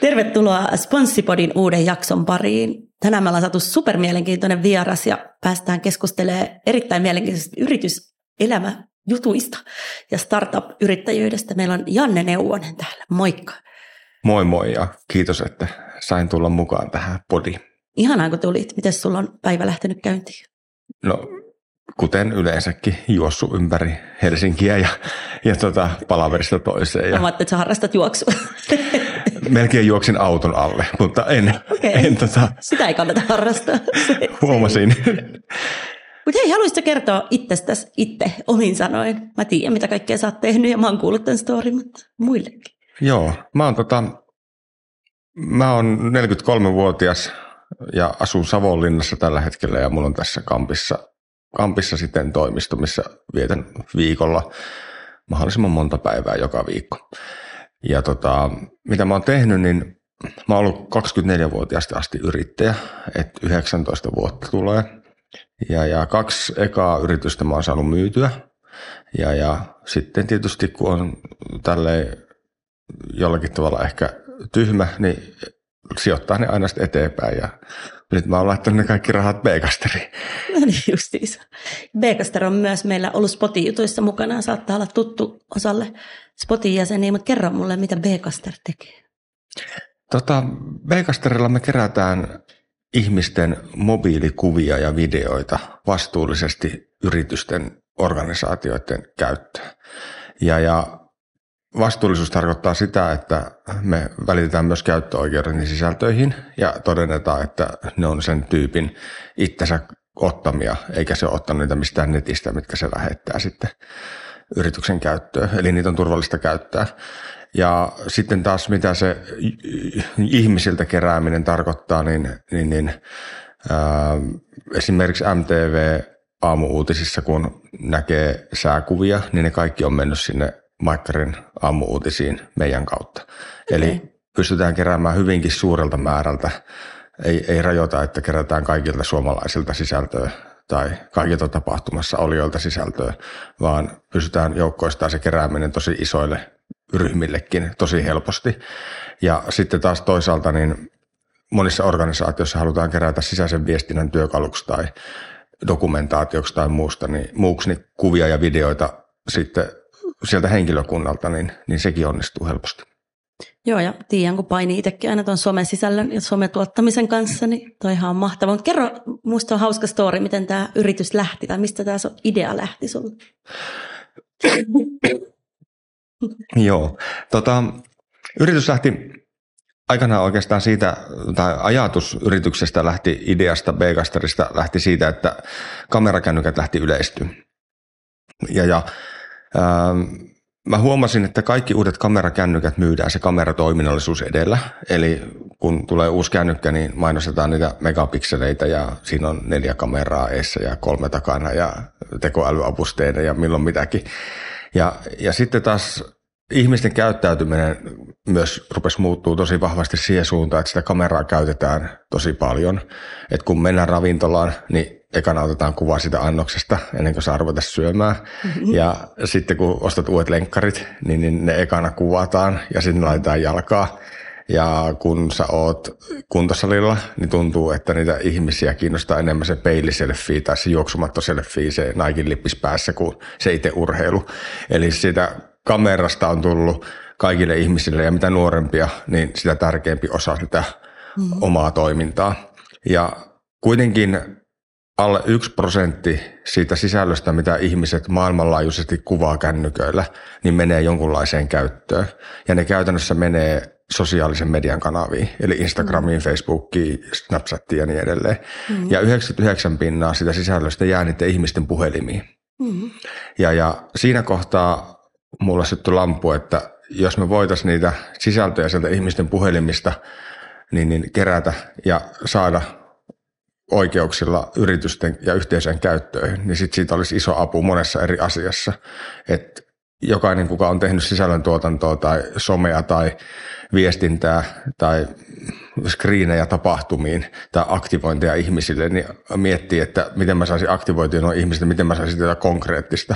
Tervetuloa Sponssipodin uuden jakson pariin. Tänään me ollaan saatu supermielenkiintoinen vieras ja päästään keskustelemaan erittäin mielenkiintoisesta yrityselämäjutuista ja startup-yrittäjyydestä. Meillä on Janne Neuvonen täällä. Moikka. Moi moi ja kiitos, että sain tulla mukaan tähän podiin. Ihanaa, kun tulit. Miten sulla on päivä lähtenyt käyntiin? No, kuten yleensäkin, juossu ympäri Helsinkiä ja, ja tota, palaverista toiseen. Ja... Mä että sä harrastat juoksua. Melkein juoksin auton alle, mutta en. Okay. en tota... Sitä ei kannata harrastaa. Huomasin. Mutta hei, haluaisitko kertoa itsestäsi itse omin sanoin? Mä tiedän, mitä kaikkea sä oot tehnyt ja mä oon kuullut tämän story, mutta muillekin. Joo, mä oon, tota, mä oon 43-vuotias ja asun Savonlinnassa tällä hetkellä ja mulla on tässä kampissa, kampissa sitten toimisto, missä vietän viikolla mahdollisimman monta päivää joka viikko. Ja tota, mitä mä oon tehnyt, niin mä oon ollut 24-vuotiaasta asti yrittäjä, että 19 vuotta tulee. Ja, ja kaksi ekaa yritystä mä oon saanut myytyä. Ja, ja sitten tietysti kun on tälle jollakin tavalla ehkä tyhmä, niin sijoittaa ne aina sitten eteenpäin. Ja nyt mä oon laittanut ne kaikki rahat B-kasteriin. No niin, justiinsa. B-kaster on myös meillä ollut Spotin jutuissa mukana. Saattaa olla tuttu osalle Spotin jäseniä, mutta kerro mulle, mitä B-kaster tekee. Tota, B-kasterilla me kerätään ihmisten mobiilikuvia ja videoita vastuullisesti yritysten organisaatioiden käyttöön. Ja, ja vastuullisuus tarkoittaa sitä, että me välitetään myös käyttöoikeuden sisältöihin ja todennetaan, että ne on sen tyypin itsensä ottamia, eikä se ole ottanut niitä mistään netistä, mitkä se lähettää sitten yrityksen käyttöön. Eli niitä on turvallista käyttää. Ja sitten taas mitä se ihmisiltä kerääminen tarkoittaa, niin, niin, niin ää, esimerkiksi MTV aamuuutisissa, kun näkee sääkuvia, niin ne kaikki on mennyt sinne Maikkarin aamuuutisiin meidän kautta. Okay. Eli pystytään keräämään hyvinkin suurelta määrältä. Ei, ei rajoita, että kerätään kaikilta suomalaisilta sisältöä tai kaikilta tapahtumassa olijoilta sisältöä, vaan pystytään joukkoistamaan se kerääminen tosi isoille ryhmillekin tosi helposti. Ja sitten taas toisaalta niin monissa organisaatioissa halutaan kerätä sisäisen viestinnän työkaluksi tai dokumentaatioksi tai muusta, niin muuksi niin kuvia ja videoita sitten sieltä henkilökunnalta, niin, niin sekin onnistuu helposti. Joo, ja tiedän, kun painii itsekin aina tuon somesisällön ja sometuottamisen kanssa, niin toi ihan on mahtavaa. Mutta kerro, musta on hauska story, miten tämä yritys lähti, tai mistä tämä idea lähti sulle? Joo, tota, yritys lähti aikanaan oikeastaan siitä, tai ajatus yrityksestä lähti ideasta, B-kasterista lähti siitä, että kamerakännykät lähti yleistyä. Ja, ja ähm, mä huomasin, että kaikki uudet kamerakännykät myydään se kameratoiminnallisuus edellä. Eli kun tulee uusi kännykkä, niin mainostetaan niitä megapikseleitä ja siinä on neljä kameraa eessä ja kolme takana ja tekoälyapusteina ja milloin mitäkin. Ja, ja sitten taas ihmisten käyttäytyminen myös rupesi muuttuu tosi vahvasti siihen suuntaan, että sitä kameraa käytetään tosi paljon. Et kun mennään ravintolaan, niin ekana otetaan kuva sitä annoksesta ennen kuin saa ruveta syömään. Mm-hmm. Ja sitten kun ostat uudet lenkkarit, niin, niin ne ekana kuvataan ja sitten laitetaan jalkaa. Ja kun sä oot kuntosalilla, niin tuntuu, että niitä ihmisiä kiinnostaa enemmän se peiliselfie tai se juoksumattoselfie, se naikin lippis päässä kuin se itse urheilu. Eli sitä kamerasta on tullut kaikille ihmisille ja mitä nuorempia, niin sitä tärkeämpi osa sitä mm. omaa toimintaa. Ja kuitenkin alle yksi prosentti siitä sisällöstä, mitä ihmiset maailmanlaajuisesti kuvaa kännyköillä, niin menee jonkunlaiseen käyttöön. Ja ne käytännössä menee sosiaalisen median kanaviin, eli Instagramiin, mm. Facebookiin, Snapchattiin ja niin edelleen. Mm. Ja 99 pinnaa sitä sisällöstä jää niiden ihmisten puhelimiin. Mm. Ja, ja siinä kohtaa mulla syttyi lampu, että jos me voitaisiin niitä sisältöjä sieltä ihmisten puhelimista niin, niin kerätä ja saada oikeuksilla yritysten ja yhteisön käyttöön, niin sit siitä olisi iso apu monessa eri asiassa. Et jokainen, kuka on tehnyt sisällöntuotantoa tai somea tai viestintää tai screenejä tapahtumiin tai aktivointeja ihmisille, niin miettii, että miten mä saisin aktivoitua nuo ihmiset, miten mä saisin tätä konkreettista.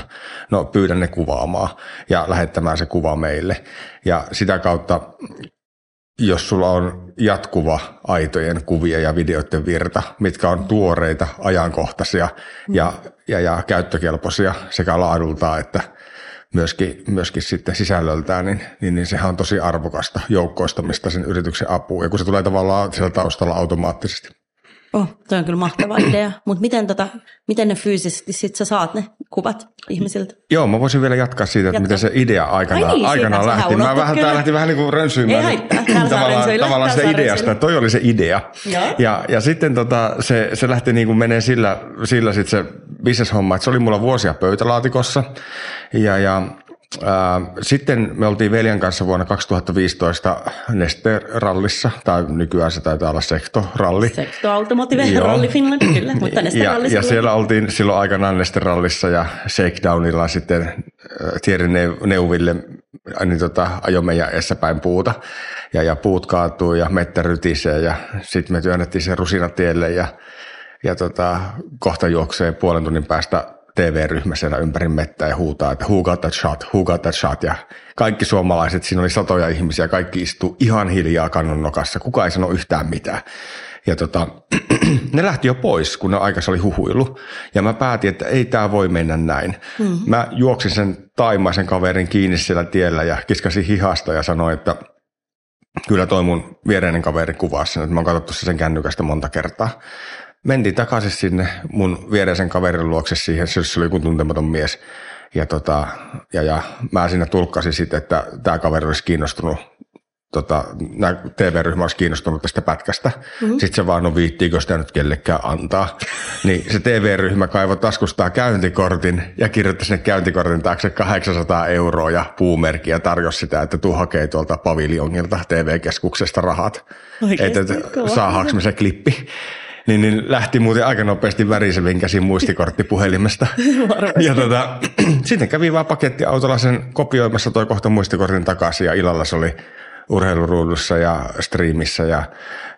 No pyydän ne kuvaamaan ja lähettämään se kuva meille. Ja sitä kautta jos sulla on jatkuva aitojen kuvia ja videoiden virta, mitkä on tuoreita, ajankohtaisia ja, ja, ja käyttökelpoisia sekä laadultaan että myöskin, myöskin sitten sisällöltään, niin, niin, niin sehän on tosi arvokasta joukkoistamista sen yrityksen apuun. Ja kun se tulee tavallaan siellä taustalla automaattisesti. Oh, toi on kyllä mahtava idea. Mutta miten, tota, miten ne fyysisesti sit sä saat ne kuvat ihmisiltä? Joo, mä voisin vielä jatkaa siitä, että Jatka. miten se idea aikanaan, Ai niin, aikanaan lähti. Mä vähän, tää lähti vähän niin kuin rönsyymään. Ei haittaa, tavallaan, tavallaan sitä ideasta. Toi oli se idea. Ja, ja sitten tota, se, se lähti niin kuin menee sillä, sillä sit se bisneshomma, että se oli mulla vuosia pöytälaatikossa. Ja, ja sitten me oltiin veljen kanssa vuonna 2015 Neste-rallissa, tai nykyään se taitaa olla Sekto-ralli. Sekto Automotive Ralli Finland, kyllä, mutta neste ja, ja siellä oltiin silloin aikanaan Neste-rallissa ja Shakedownilla sitten Thierry Neuville niin tota, ajoi meidän päin puuta. Ja, ja puut kaatuu ja mettä rytisee ja sitten me työnnettiin sen rusinatielle ja, ja tota, kohta juoksee puolen tunnin päästä TV-ryhmä siellä ympäri mettää ja huutaa, että who got that shot, who got that shot. Ja kaikki suomalaiset, siinä oli satoja ihmisiä, kaikki istuu ihan hiljaa kannon nokassa, kuka ei sano yhtään mitään. Ja tota, ne lähti jo pois, kun ne aikaisemmin oli huhuilu. Ja mä päätin, että ei tämä voi mennä näin. Mm-hmm. Mä juoksin sen taimaisen kaverin kiinni siellä tiellä ja kiskasin hihasta ja sanoin, että kyllä toi mun viereinen kaveri kuvaa sen, että mä oon katsottu sen kännykästä monta kertaa mentiin takaisin sinne mun viereisen kaverin luokse siihen, se oli joku tuntematon mies. Ja, tota, ja, ja mä siinä tulkkasin sitten, että tämä kaveri olisi kiinnostunut tota, TV-ryhmä olisi kiinnostunut tästä pätkästä. Mm-hmm. Sitten se vaan, no viittiinkö sitä nyt kellekään antaa. niin se TV-ryhmä kaivoi taskustaa käyntikortin ja kirjoitti sinne käyntikortin taakse 800 euroa ja puumerkki ja tarjosi sitä, että tuu hakee tuolta paviljongilta TV-keskuksesta rahat. Oikeasti, että saadaanko me se klippi niin, niin lähti muuten aika nopeasti värisevin käsin muistikortti puhelimesta. ja tota, sitten kävi vaan pakettiautolla sen kopioimassa toi kohta muistikortin takaisin ja illalla se oli urheiluruudussa ja striimissä ja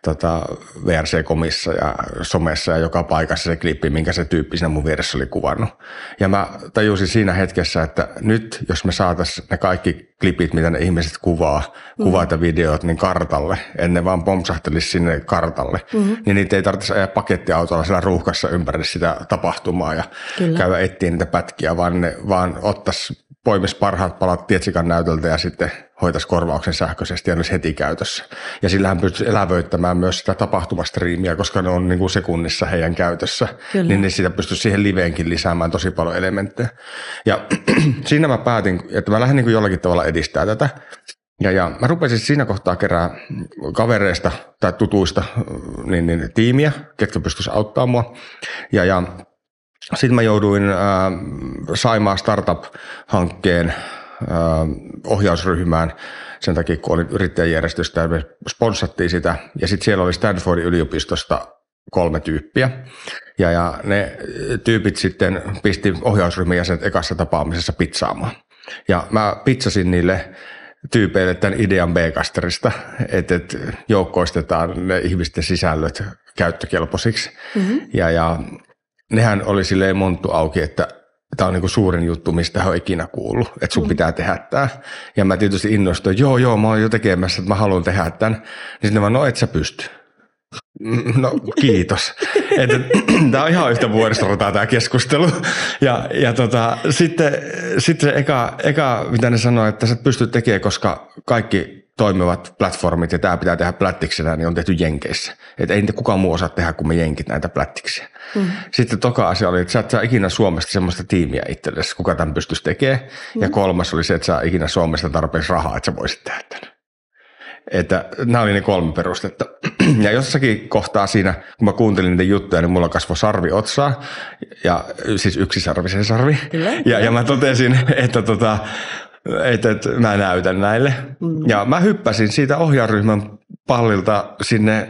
tota, VRC-komissa ja somessa ja joka paikassa se klippi, minkä se tyyppi siinä mun vieressä oli kuvannut. Ja mä tajusin siinä hetkessä, että nyt jos me saataisiin ne kaikki klipit, mitä ne ihmiset kuvaa, mm-hmm. kuvat ja videot, niin kartalle, ennen vaan pompsahtelisi sinne kartalle, mm-hmm. niin niitä ei tarvitsisi ajaa pakettiautolla siellä ruuhkassa ympäri sitä tapahtumaa ja Kyllä. käydä etsiä niitä pätkiä, vaan ne vaan ottaisi poimisi parhaat palat Tietsikan näytöltä ja sitten hoitaisi korvauksen sähköisesti ja olisi heti käytössä. Ja sillähän pystyisi elävöittämään myös sitä tapahtumastriimiä, koska ne on niin kuin sekunnissa heidän käytössä. Kyllä. Niin, niin sitä pystyisi siihen liveenkin lisäämään tosi paljon elementtejä. Ja siinä mä päätin, että mä lähden niin kuin jollakin tavalla edistää tätä. Ja, ja mä rupesin siinä kohtaa kerää kavereista tai tutuista niin, niin, tiimiä, ketkä pystyisivät auttamaan mua. Ja, ja sitten mä jouduin äh, Saimaa Startup-hankkeen ohjausryhmään sen takia, kun olin yrittäjäjärjestöstä ja me sponssattiin sitä. Ja sitten siellä oli Stanfordin yliopistosta kolme tyyppiä. Ja, ja ne tyypit sitten pisti ohjausryhmän jäsenet ekassa tapaamisessa pizzaamaan. Ja mä pizzasin niille tyypeille tämän idean B-kasterista, että, että joukkoistetaan ne ihmisten sisällöt käyttökelpoisiksi. Mm-hmm. Ja, ja nehän oli silleen monttu auki, että tämä on niinku suurin juttu, mistä hän on ikinä kuullut, että sun mm. pitää tehdä tämä. Ja mä tietysti innostuin, joo joo, mä oon jo tekemässä, että mä haluan tehdä tämän. Niin sitten mä no et sä pysty. Mm, no kiitos. Tämä on ihan yhtä vuoristorataa tämä keskustelu. Ja, ja tota, sitten, sitten se eka, eka, mitä ne sanoi, että sä pystyt tekemään, koska kaikki toimivat platformit ja tämä pitää tehdä plättiksenä, niin on tehty Jenkeissä. Että ei niitä kukaan muu osaa tehdä kuin me Jenkit näitä plättiksiä. Mm. Sitten toka asia oli, että sä et saa ikinä Suomesta semmoista tiimiä itsellesi, kuka tämän pystyisi tekemään. Mm. Ja kolmas oli se, että sä ikinä Suomesta tarpeeksi rahaa, että sä voisit tehdä tämän. Että nämä oli ne kolme perustetta. Ja jossakin kohtaa siinä, kun mä kuuntelin niitä juttuja, niin mulla kasvoi sarvi otsaa, ja siis yksisarvisen sarvi. Kyllä. Ja, ja mä totesin, että tota, että, että mä näytän näille. Mm. Ja mä hyppäsin siitä ohjausryhmän pallilta sinne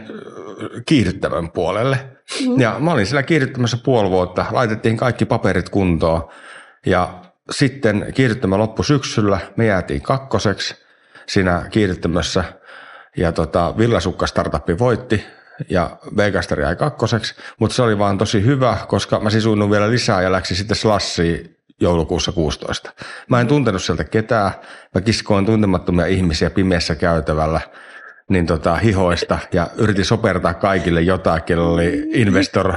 kiihdyttävän puolelle. Mm. Ja mä olin siellä kiihdyttämässä puoli vuotta, laitettiin kaikki paperit kuntoon. Ja sitten kiihdyttämä loppu syksyllä, me jäätiin kakkoseksi siinä kiihdyttämässä. Ja tota, Villasukka startupi voitti ja Vegasteri jäi kakkoseksi, mutta se oli vaan tosi hyvä, koska mä sisuinnun vielä lisää ja läksin sitten Slassiin joulukuussa 16. Mä en tuntenut sieltä ketään. Mä kiskoin tuntemattomia ihmisiä pimeässä käytävällä niin tota, hihoista ja yritin sopertaa kaikille jotakin, oli investor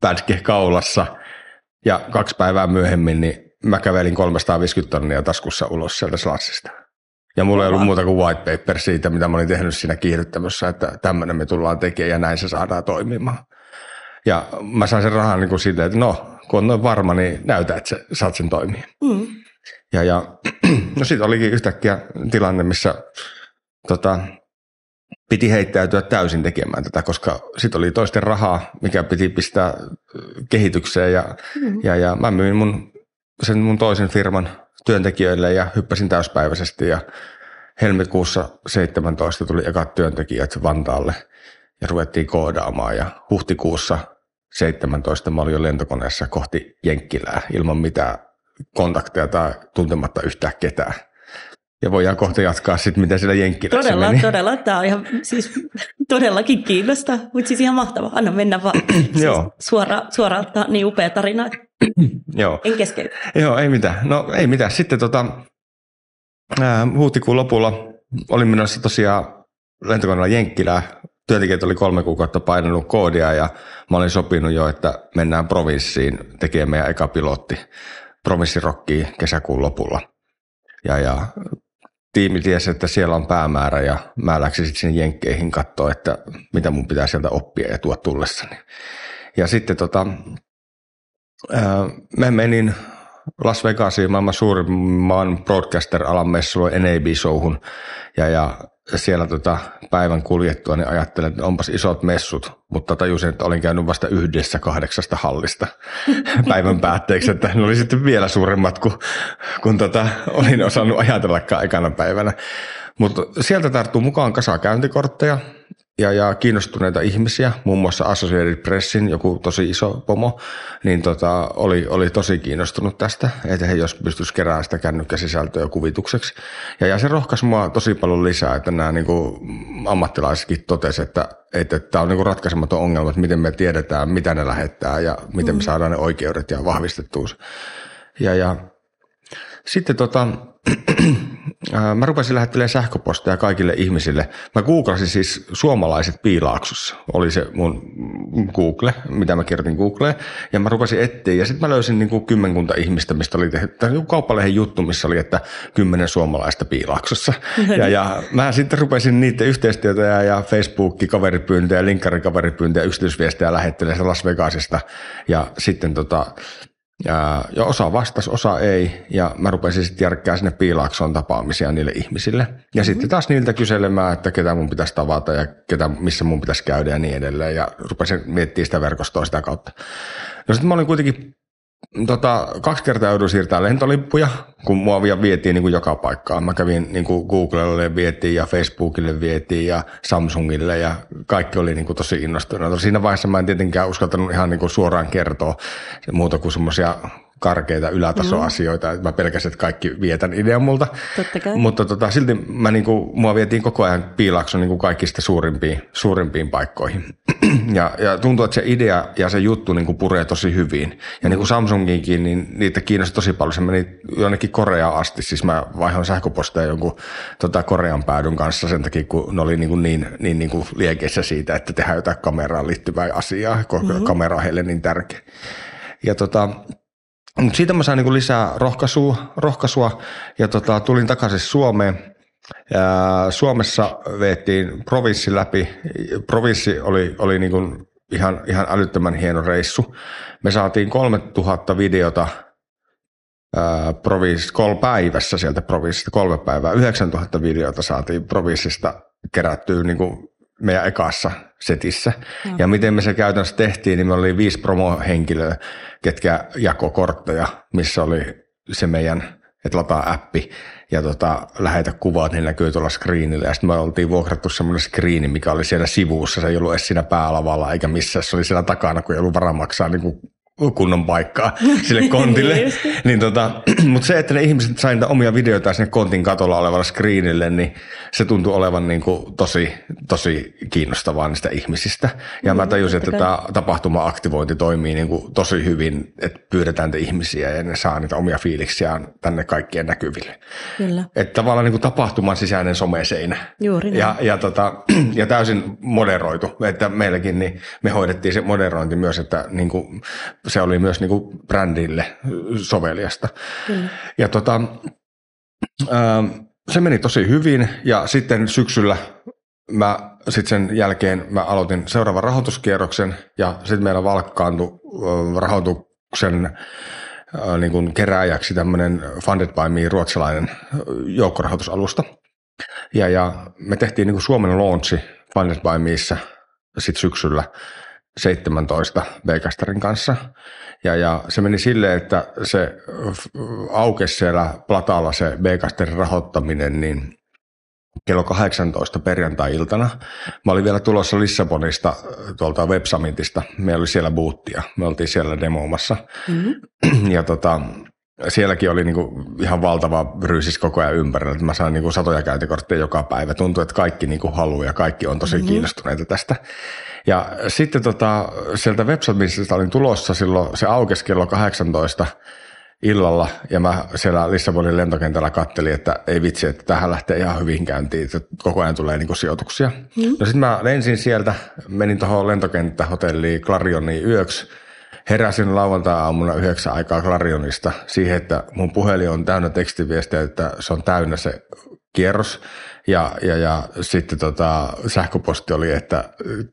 pätki kaulassa ja kaksi päivää myöhemmin niin mä kävelin 350 tonnia taskussa ulos sieltä slassista. Ja mulla ei ollut muuta kuin white paper siitä, mitä mä olin tehnyt siinä kiihdyttämässä, että tämmöinen me tullaan tekemään ja näin se saadaan toimimaan. Ja mä sain sen rahan niin kuin silleen, että no, kun on noin varma, niin näytä, että sä saat sen toimia. Mm. Ja, ja no sitten olikin yhtäkkiä tilanne, missä tota, piti heittäytyä täysin tekemään tätä, koska sitten oli toisten rahaa, mikä piti pistää kehitykseen ja, mm. ja, ja mä myin mun, sen mun toisen firman työntekijöille ja hyppäsin täyspäiväisesti ja helmikuussa 17 tuli ekat työntekijät Vantaalle ja ruvettiin koodaamaan ja huhtikuussa 17 mä olin jo lentokoneessa kohti Jenkkilää ilman mitään kontakteja tai tuntematta yhtään ketään. Ja voidaan kohta jatkaa sitten, miten siellä Jenkkilässä Todella, meni. todella. Tämä on ihan, siis todellakin kiinnostaa, mutta siis ihan mahtava. Anna mennä vaan. Siis Joo. Suora, suoraan, tämä on niin upea tarina, Joo. en keskeytä. Joo, ei mitään. No ei mitään. Sitten tota, ää, huhtikuun lopulla olin menossa tosiaan lentokoneella Jenkkilää. Työntekijät oli kolme kuukautta painanut koodia ja mä olin sopinut jo, että mennään provinssiin tekemään meidän eka pilotti provinssirokkiin kesäkuun lopulla. Ja, ja tiimi tiesi, että siellä on päämäärä ja mä läksin sitten sinne Jenkkeihin katsoa, että mitä mun pitää sieltä oppia ja tuoda tullessani. Ja sitten tota, ää, mä menin Las Vegasiin maailman suurimman broadcaster-alan messuun NAB-showhun ja, ja siellä tota päivän kuljettua, niin ajattelin, että onpas isot messut, mutta tajusin, että olin käynyt vasta yhdessä kahdeksasta hallista päivän päätteeksi, että ne oli sitten vielä suuremmat kuin, kun tota, olin osannut ajatellakaan ekana päivänä. Mutta sieltä tarttuu mukaan kasa käyntikortteja ja, ja kiinnostuneita ihmisiä, muun muassa Associated Pressin, joku tosi iso pomo, niin tota, oli, oli tosi kiinnostunut tästä, että he jos pystyisi keräämään sitä kännykkäsisältöä kuvitukseksi. Ja, ja se rohkaisi mua tosi paljon lisää, että nämä niin kuin, ammattilaisetkin totesivat, että että tämä on niin kuin ratkaisematon ongelma, että miten me tiedetään, mitä ne lähettää ja miten me saadaan ne oikeudet ja vahvistettuus. Ja, ja sitten tota, mä rupesin lähettelemään sähköpostia kaikille ihmisille. Mä googlasin siis suomalaiset piilaaksossa. Oli se mun Google, mitä mä kirjoitin Googleen. Ja mä rupesin etsiä ja sitten mä löysin niin kuin kymmenkunta ihmistä, mistä oli tehty joku kauppalehen juttu, missä oli, että kymmenen suomalaista piilaaksossa. Ja, ja mä sitten rupesin niiden yhteistyötä ja Facebook-kaveripyyntöjä, linkkarikaveripyyntöjä, yksityisviestejä lähettelemään Las Vegasista. Ja sitten tota, ja, ja osa vastasi, osa ei, ja mä rupesin sitten järkkää sinne piilaaksoon tapaamisia niille ihmisille. Ja mm-hmm. sitten taas niiltä kyselemään, että ketä mun pitäisi tavata ja ketä, missä mun pitäisi käydä ja niin edelleen. Ja rupesin miettimään sitä verkostoa sitä kautta. No sitten mä olin kuitenkin tota, kaksi kertaa jouduin siirtämään lentolippuja, kun mua vielä vietiin niin kuin joka paikkaan. Mä kävin niin kuin Googlelle vietiin ja Facebookille vietiin ja Samsungille ja kaikki oli niin kuin tosi innostuneita. Siinä vaiheessa mä en tietenkään uskaltanut ihan niin kuin suoraan kertoa muuta kuin semmoisia karkeita ylätasoasioita. Mm. Mä pelkäsin, että kaikki vietän idean multa. Mutta tota, silti mä niinku, mua vietiin koko ajan piilakson niinku kaikista suurimpiin, suurimpiin paikkoihin. ja, ja tuntuu, että se idea ja se juttu niinku puree tosi hyvin. Ja niin kuin Samsunginkin, niin niitä kiinnosti tosi paljon. Se meni jonnekin Koreaan asti. Siis mä vaihoin sähköpostia jonkun tota, Korean päädyn kanssa sen takia, kun ne oli niinku niin, niin niinku liekeissä siitä, että tehdään jotain kameraan liittyvää asiaa, koska mm-hmm. kamera on heille niin tärkeä. Ja tota, mutta siitä mä sain niin lisää rohkaisua, rohkaisua ja tota, tulin takaisin Suomeen. Ja Suomessa veettiin provinssi läpi. Provinssi oli, oli niin kuin ihan, ihan älyttömän hieno reissu. Me saatiin 3000 videota provinssista, kolme päivässä sieltä provinssista, kolme päivää. 9000 videota saatiin provinssista kerättyä niin kuin meidän ekassa setissä. No. Ja miten me se käytännössä tehtiin, niin me oli viisi promohenkilöä, ketkä jako kortteja, missä oli se meidän, että lataa appi ja tota, lähetä kuvat, niin näkyy tuolla screenillä. Ja sitten me oltiin vuokrattu semmoinen screeni, mikä oli siellä sivussa, se ei ollut edes siinä päälavalla eikä missään, se oli siellä takana, kun ei ollut varaa maksaa niin kuin kunnon paikkaa sille kontille. niin tota, Mutta se, että ne ihmiset saivat niitä omia videoita sinne kontin katolla olevalle screenille, niin se tuntui olevan niin kuin tosi, tosi kiinnostavaa niistä ihmisistä. Ja mm, mä tajusin, että tämä tapahtuma-aktivointi toimii niin kuin tosi hyvin, että pyydetään te ihmisiä ja ne saa niitä omia fiiliksiään tänne kaikkien näkyville. Kyllä. Että tavallaan niin kuin tapahtuman sisäinen someseinä. Juuri näin. Ja, ja, tota, ja täysin moderoitu. Että meilläkin niin me hoidettiin se moderointi myös, että niin kuin, se oli myös niin kuin brändille soveliasta. Kyllä. Ja tota, se meni tosi hyvin ja sitten syksyllä mä sitten sen jälkeen mä aloitin seuraavan rahoituskierroksen ja sitten meillä valkkaantui rahoituksen niin kuin kerääjäksi tämmöinen Funded by Me ruotsalainen joukkorahoitusalusta. Ja, ja me tehtiin niin kuin Suomen launchi Funded by Meissä sitten syksyllä 17 Bcasterin kanssa. Ja, ja se meni silleen, että se aukesi siellä Platalla se Bcasterin rahoittaminen niin kello 18 perjantai-iltana. Mä olin vielä tulossa Lissabonista tuolta Web Summitista. Meillä oli siellä buuttia. Me oltiin siellä demoomassa. Mm-hmm. Ja tota, sielläkin oli niinku ihan valtava ryysis koko ajan ympärillä. Mä sain niinku satoja käyntikortteja joka päivä. Tuntuu, että kaikki niinku haluaa ja kaikki on tosi mm-hmm. kiinnostuneita tästä. Ja sitten tota, sieltä websiteista olin tulossa silloin, se aukesi kello 18 illalla ja mä siellä Lissabonin lentokentällä kattelin, että ei vitsi, että tähän lähtee ihan hyvin käyntiin, että koko ajan tulee niin sijoituksia. Mm. No sitten mä lensin sieltä, menin tuohon lentokenttähotelliin Clarioniin yöksi, heräsin lauantai-aamuna yhdeksän aikaa Clarionista siihen, että mun puhelin on täynnä tekstiviestejä, että se on täynnä se kierros. Ja, ja, ja sitten tota, sähköposti oli, että,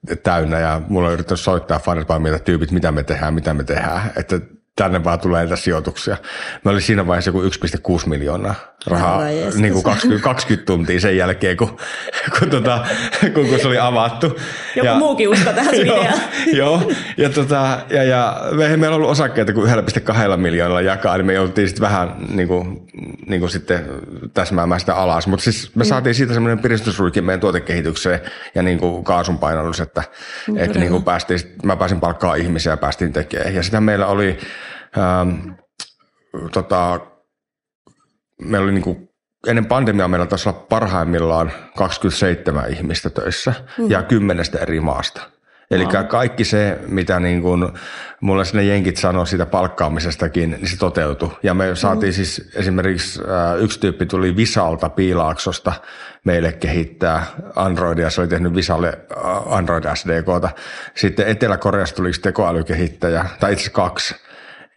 että täynnä ja mulla on yrittänyt soittaa Firebalmilta tyypit, mitä me tehdään, mitä me tehdään. Että tänne vaan tulee näitä sijoituksia. Mä olin siinä vaiheessa joku 1,6 miljoonaa rahaa niin kuin 20, 20 tuntia sen jälkeen, kun, kun, tota, kun, kun se oli avattu. Joku ja, muukin usko tähän joo, joo, ja, tota, ja, ja me, meillä on ollut osakkeita kuin 1,2 miljoonalla jakaa, niin me jouduttiin sitten vähän niin kuin, niin kuin sitten täsmäämään sitä alas. Mutta siis me mm. saatiin siitä semmoinen piristysruikin meidän tuotekehitykseen ja niin kuin kaasun painallus, että, mm, että niin kuin päästiin, mä pääsin palkkaa ihmisiä ja päästiin tekemään. Ja sitä meillä oli ähm, tota, meillä oli niin kuin, ennen pandemiaa meillä taisi olla parhaimmillaan 27 ihmistä töissä mm. ja kymmenestä eri maasta. Eli wow. kaikki se, mitä niin kuin mulle sinne jenkit sanoi siitä palkkaamisestakin, niin se toteutui. Ja me saatiin mm. siis esimerkiksi äh, yksi tyyppi tuli Visalta Piilaaksosta meille kehittää Androidia. Se oli tehnyt Visalle äh, Android SDKta. Sitten Etelä-Koreasta tuli tekoälykehittäjä, tai itse kaksi.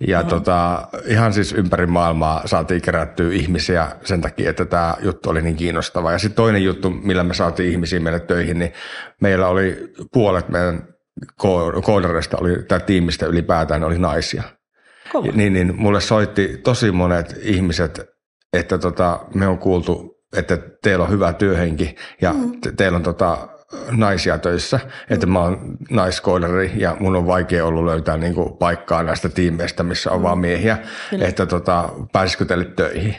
Ja mm-hmm. tota, ihan siis ympäri maailmaa saatiin kerättyä ihmisiä sen takia, että tämä juttu oli niin kiinnostava. Ja sitten toinen juttu, millä me saatiin ihmisiä meille töihin, niin meillä oli puolet meidän koodareista, oli, tai tiimistä ylipäätään oli naisia. Kova. Niin, niin mulle soitti tosi monet ihmiset, että tota, me on kuultu, että teillä on hyvä työhenki ja mm. te, teillä on tota, naisia töissä, että mä oon naiskoodari ja mun on vaikea ollut löytää niin kuin paikkaa näistä tiimeistä, missä on vaan miehiä, Kyllä. että tota, pääsisikö teille töihin.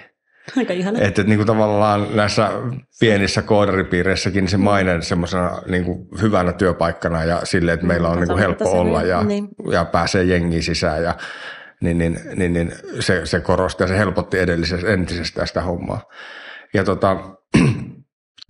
Aika ihana. Että niin kuin tavallaan näissä pienissä koodaripiireissäkin se maine semmoisena niin kuin hyvänä työpaikkana ja sille, että meillä on niin kuin helppo olla ja, niin. ja pääsee jengiin sisään ja niin, niin, niin, niin se, se korosti ja se helpotti edellisestä, entisestä sitä hommaa. Ja tota,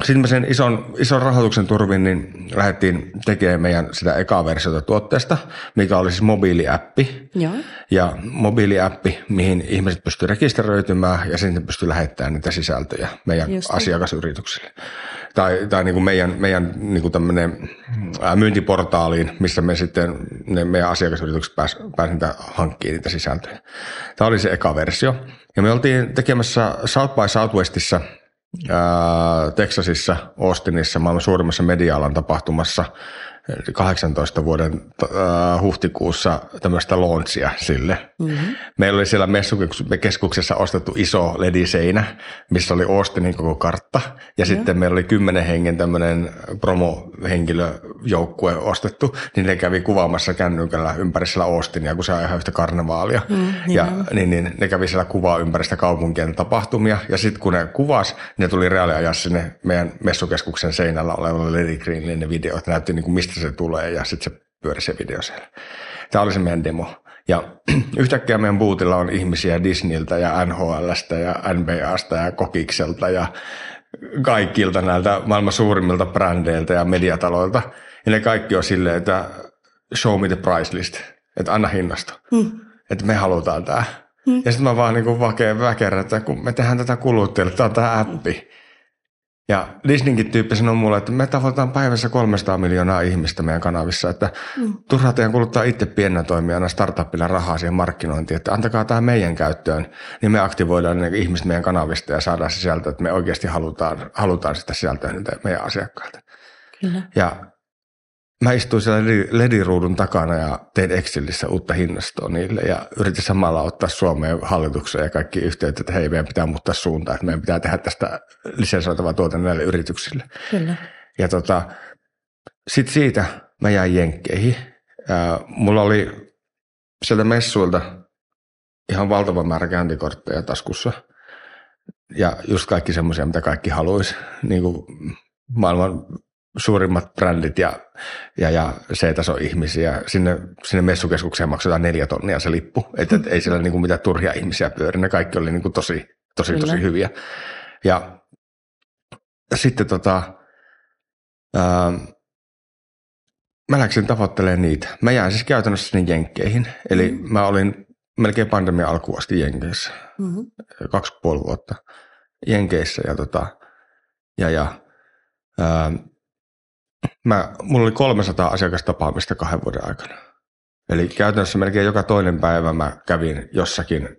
sitten me sen ison, ison rahoituksen turvin niin lähdettiin tekemään meidän sitä ekaa versiota tuotteesta, mikä oli siis mobiiliäppi. Joo. Ja mobiiliäppi, mihin ihmiset pystyy rekisteröitymään ja sitten pystyy lähettämään niitä sisältöjä meidän Just asiakasyrityksille. Tai, tai niin kuin meidän, meidän niin kuin tämmöinen myyntiportaaliin, missä me sitten ne meidän asiakasyritykset pääsivät pääs niitä hankkimaan niitä sisältöjä. Tämä oli se eka versio. Ja me oltiin tekemässä South by Southwestissa – Texasissa, Austinissa, maailman suurimmassa media-alan tapahtumassa 18 vuoden äh, huhtikuussa tämmöistä launchia sille. Mm-hmm. Meillä oli siellä messukeskuksessa ostettu iso lediseinä, missä oli Austinin koko kartta. Ja mm-hmm. sitten meillä oli kymmenen hengen tämmöinen promohenkilöjoukkue ostettu, niin ne kävi kuvaamassa kännykällä ympäri siellä Austinia, kun se on ihan yhtä karnevaalia. Mm-hmm. Ja niin, niin, ne kävi siellä kuvaa ympäri sitä kaupunkien tapahtumia. Ja sitten kun ne kuvas, ne tuli reaaliajassa sinne meidän messukeskuksen seinällä olevalle ledigreenille ne videot. Näytti niin kuin mistä se tulee ja sitten se pyöri se video siellä. Tämä oli se meidän demo. Ja yhtäkkiä meidän bootilla on ihmisiä Disneyltä ja NHLstä ja NBAsta ja Kokikselta ja kaikilta näiltä maailman suurimmilta brändeiltä ja mediataloilta. Ja ne kaikki on silleen, että show me the price list, että anna hinnasta, mm. että me halutaan tämä. Mm. Ja sitten mä vaan niin väkerän, että kun me tehdään tätä kuluttajille, tämä on tämä appi. Ja Disneykin tyyppi sanoi mulle, että me tavoitetaan päivässä 300 miljoonaa ihmistä meidän kanavissa, että mm. turhaa teidän kuluttaa itse pienen toimijana startupilla rahaa siihen markkinointiin, että antakaa tämä meidän käyttöön, niin me aktivoidaan ne ihmiset meidän kanavista ja saadaan sisältöä, että me oikeasti halutaan, halutaan sitä sisältöä meidän asiakkailta. Kyllä. Ja mä istuin siellä lediruudun takana ja tein Excelissä uutta hinnastoa niille ja yritin samalla ottaa Suomeen hallitukseen ja kaikki yhteyttä, että hei, meidän pitää muuttaa suuntaan, että meidän pitää tehdä tästä lisensoitavaa tuote näille yrityksille. Kyllä. Ja tota, sitten siitä mä jäin jenkkeihin. Ja mulla oli sieltä messuilta ihan valtava määrä käyntikortteja taskussa. Ja just kaikki semmoisia, mitä kaikki haluaisi. Niin kuin maailman suurimmat brändit ja, ja, ja C-taso ihmisiä. Sinne, sinne messukeskukseen maksetaan neljä tonnia se lippu. Että et ei siellä niinku mitään turhia ihmisiä pyöri. Ne kaikki oli niinku tosi, tosi, Kyllä. tosi hyviä. Ja sitten tota, ää, mä läksin tavoittelemaan niitä. Mä jäin siis käytännössä sinne jenkkeihin. Eli mm-hmm. mä olin melkein pandemian alkuun asti Jenkeissä. Mm-hmm. Kaksi puoli vuotta Jenkeissä. Ja, tota, ja, ja ää, Mä, mulla oli 300 asiakastapaamista kahden vuoden aikana. Eli käytännössä melkein joka toinen päivä mä kävin jossakin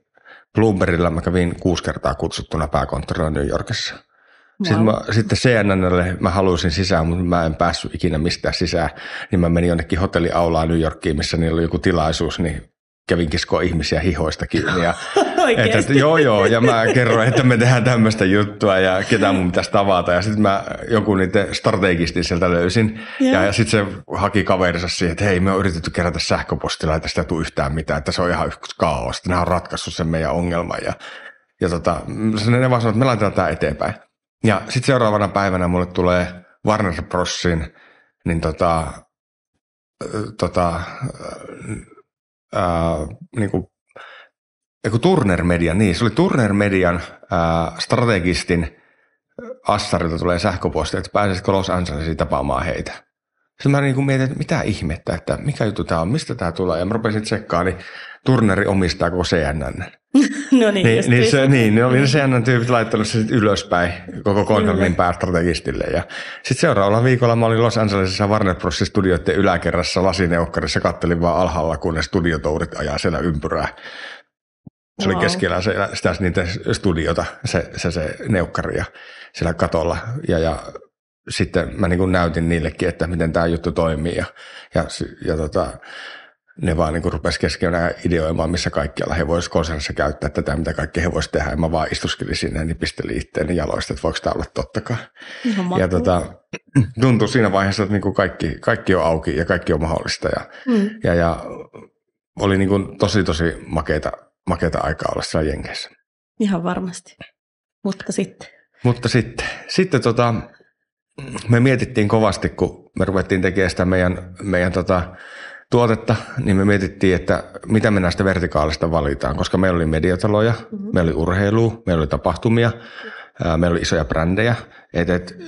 Bloombergilla, mä kävin kuusi kertaa kutsuttuna pääkonttorilla New Yorkissa. Wow. Sitten, mä, sitten CNNlle mä halusin sisään, mutta mä en päässyt ikinä mistään sisään. Niin mä menin jonnekin hotelliaulaan New Yorkiin, missä niillä oli joku tilaisuus, niin kävin kiskoa ihmisiä hihoista kiinni. Ja, että, että, joo, joo, ja mä kerroin, että me tehdään tämmöistä juttua ja ketä mun pitäisi tavata. Ja sitten mä joku niiden strategistin sieltä löysin. Yeah. Ja, ja sitten se haki kaverinsa siihen, että hei, me on yritetty kerätä sähköpostilla, että sitä ei tule yhtään mitään, että se on ihan yksi kaos. Että nämä on ratkaissut sen meidän ongelman. Ja, ja tota, ne vaan sanoi, että me laitetaan tämä eteenpäin. Ja sitten seuraavana päivänä mulle tulee Warner Brosin niin tota, tota, ää, niin kuin, Turner Median, niin se oli Turner Median ää, strategistin assarilta tulee sähköposti, että pääsisikö Los Angelesiin tapaamaan heitä. Sitten mä niin kuin mietin, että mitä ihmettä, että mikä juttu tämä on, mistä tämä tulee. Ja mä rupesin tsekkaan, niin Turneri omistaa koko CNN. no niin, niin, niin, se, niin, ne oli ne CNN-tyypit laittanut se ylöspäin koko konsernin päästrategistille. Ja sitten seuraavalla viikolla mä olin Los Angelesissa Warner Bros. studioiden yläkerrassa lasineukkarissa, kattelin vaan alhaalla, kun ne studiotourit ajaa siellä ympyrää. Se wow. oli keskellä se, sitä niitä studiota, se, se, se neukkari ja siellä katolla. Ja, ja sitten mä niin näytin niillekin, että miten tämä juttu toimii. Ja, ja, ja tota, ne vaan niin rupesi keskenään ideoimaan, missä kaikkialla he voisivat konsernissa käyttää tätä, mitä kaikki he voisivat tehdä. Ja mä vaan istuskelin sinne, niin pistelin itteeni jaloista, että voiko tämä olla tottakaan. ja tota, tuntui siinä vaiheessa, että niin kuin kaikki, kaikki on auki ja kaikki on mahdollista. Ja, mm. ja, ja oli niin kuin tosi, tosi makeita, makeita aikaa olla siellä jengeissä. Ihan varmasti. Mutta sitten. Mutta sitten, sitten tota, me mietittiin kovasti, kun me ruvettiin tekemään sitä meidän, meidän tota, tuotetta, niin me mietittiin, että mitä me näistä vertikaalista valitaan, koska meillä oli mediataloja, mm-hmm. meillä oli urheilua, meillä oli tapahtumia, meillä oli isoja brändejä, että et,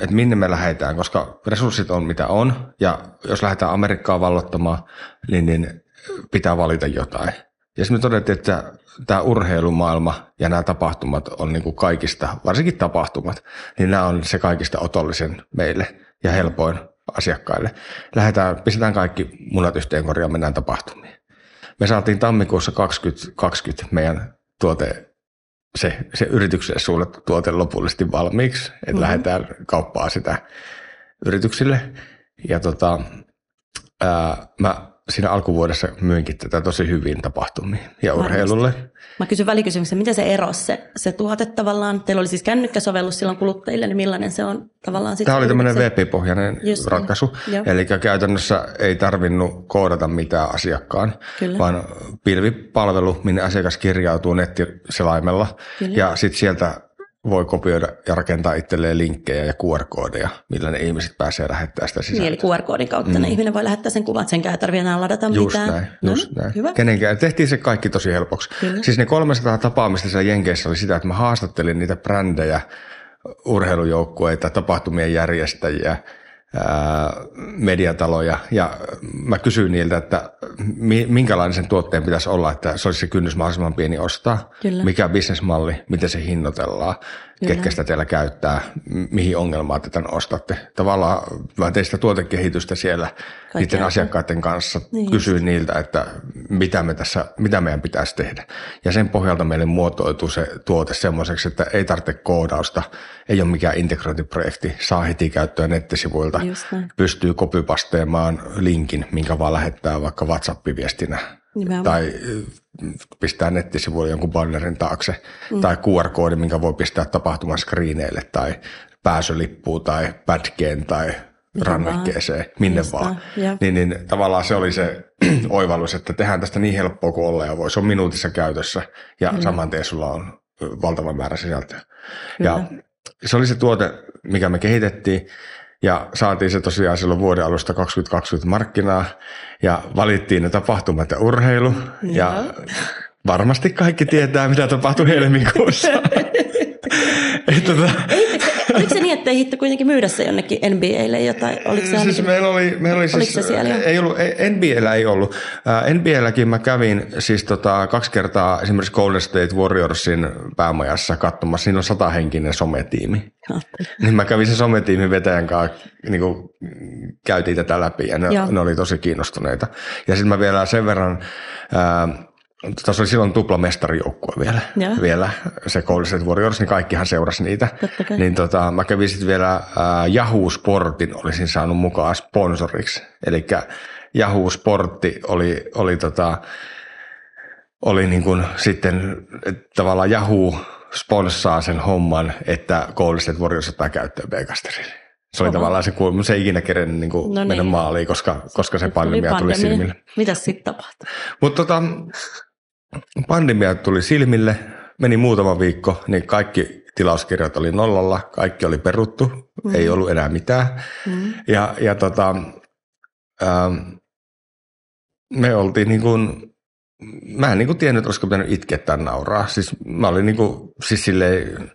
et minne me lähdetään, koska resurssit on mitä on, ja jos lähdetään Amerikkaan vallottamaan, niin, niin pitää valita jotain. Ja sitten me todettiin, että tämä urheilumaailma ja nämä tapahtumat on niin kuin kaikista, varsinkin tapahtumat, niin nämä on se kaikista otollisen meille ja helpoin asiakkaille. Lähdetään, pistetään kaikki munat yhteen korjaan, mennään tapahtumiin. Me saatiin tammikuussa 2020 meidän tuote, se, se yritykselle suunnattu tuote lopullisesti valmiiksi, että mm-hmm. lähdetään kauppaa sitä yrityksille. Ja tota, ää, mä siinä alkuvuodessa myinkin tätä tosi hyvin tapahtumiin ja urheilulle. Varmasti. Mä kysyn välikysymyksen, miten se erosi se, se tuote tavallaan? Teillä oli siis kännykkäsovellus silloin kuluttajille, niin millainen se on tavallaan? Tämä oli tämmöinen web-pohjainen Just niin. ratkaisu. Niin. Eli käytännössä ei tarvinnut koodata mitään asiakkaan, Kyllä. vaan pilvipalvelu, minne asiakas kirjautuu nettiselaimella Kyllä. ja sitten sieltä voi kopioida ja rakentaa itselleen linkkejä ja QR-koodeja, millä ne ihmiset pääsee lähettämään sitä sisältöä. Niin, eli QR-koodin kautta mm. ne ihminen voi lähettää sen kuvan, sen ei tarvitse enää ladata just mitään. Näin, no, just näin, hyvä. Kenenkään. Tehtiin se kaikki tosi helpoksi. Kyllä. Siis ne 300 tapaamista siellä Jenkeissä oli sitä, että mä haastattelin niitä brändejä urheilujoukkueita, tapahtumien järjestäjiä, mediataloja. Ja mä kysyin niiltä, että minkälainen sen tuotteen pitäisi olla, että se olisi se kynnys mahdollisimman pieni ostaa, Kyllä. mikä bisnesmalli, miten se hinnoitellaan, Kyllä. ketkä sitä teillä käyttää, mihin ongelmaan te tämän ostatte. Tavallaan mä tein sitä tuotekehitystä siellä Kaikki niiden asiakkaiden kanssa, niin kysyin niiltä, että mitä, me tässä, mitä meidän pitäisi tehdä. Ja sen pohjalta meille muotoituu se tuote semmoiseksi, että ei tarvitse koodausta, ei ole mikään integrointiprojekti, saa heti käyttöön nettisivuilta, pystyy kopypasteemaan linkin, minkä vaan lähettää vaikka WhatsApp-viestinä Nimenomaan. tai pistää nettisivuille jonkun bannerin taakse mm. tai QR-koodi, minkä voi pistää tapahtuman screeneille tai pääsylippuun tai pätkeen tai rannekkeeseen, minne Just vaan. Niin, niin tavallaan se oli se oivallus, että tehdään tästä niin helppoa kuin olla ja voi. Se on minuutissa käytössä ja mm. saman tien sulla on valtava määrä sisältöä. Kyllä. Ja se oli se tuote, mikä me kehitettiin ja saatiin se tosiaan silloin vuoden alusta 2020 markkinaa ja valittiin ne tapahtumat ja urheilu. Ja, ja varmasti kaikki tietää, mitä tapahtui helmikuussa. Tota... Oliko se niin, että ei kuitenkin myydä se jonnekin NBAlle jotain? Oliko se siis meillä oli, meillä oli siis, se siellä ei ollut, ei, NBAllä ei ollut. Uh, NBAlläkin mä kävin siis tota, kaksi kertaa esimerkiksi Golden State Warriorsin päämajassa katsomassa. Siinä on satahenkinen sometiimi. niin mä kävin sen sometiimin vetäjän kanssa, niin kuin, käytiin tätä läpi ja ne, ne oli tosi kiinnostuneita. Ja sitten mä vielä sen verran... Uh, tässä oli silloin tuplamestarijoukkue vielä, ja. vielä se Golden Warriors, niin kaikkihan seurasi niitä. Niin tota, mä kävin sitten vielä äh, Yahoo Sportin, olisin saanut mukaan sponsoriksi. Eli Yahoo Sportti oli, oli, tota, oli niin kuin sitten tavallaan Yahoo sponssaa sen homman, että Golden State Warriors ottaa käyttöön Vegasterille. Se oli Oho. tavallaan se, kun se ei ikinä kerennyt niin kuin no mennä niin. maaliin, koska, koska se pandemia tuli, tuli silmille. Mitäs sitten tapahtui? Mutta tota, pandemia tuli silmille, meni muutama viikko, niin kaikki tilauskirjat oli nollalla, kaikki oli peruttu, mm. ei ollut enää mitään. Mm. Ja, ja tota, ähm, me oltiin niin kuin, mä en niin kuin tiennyt, että olisiko pitänyt itkeä tai nauraa. Siis mä olin niin kuin, siis silleen,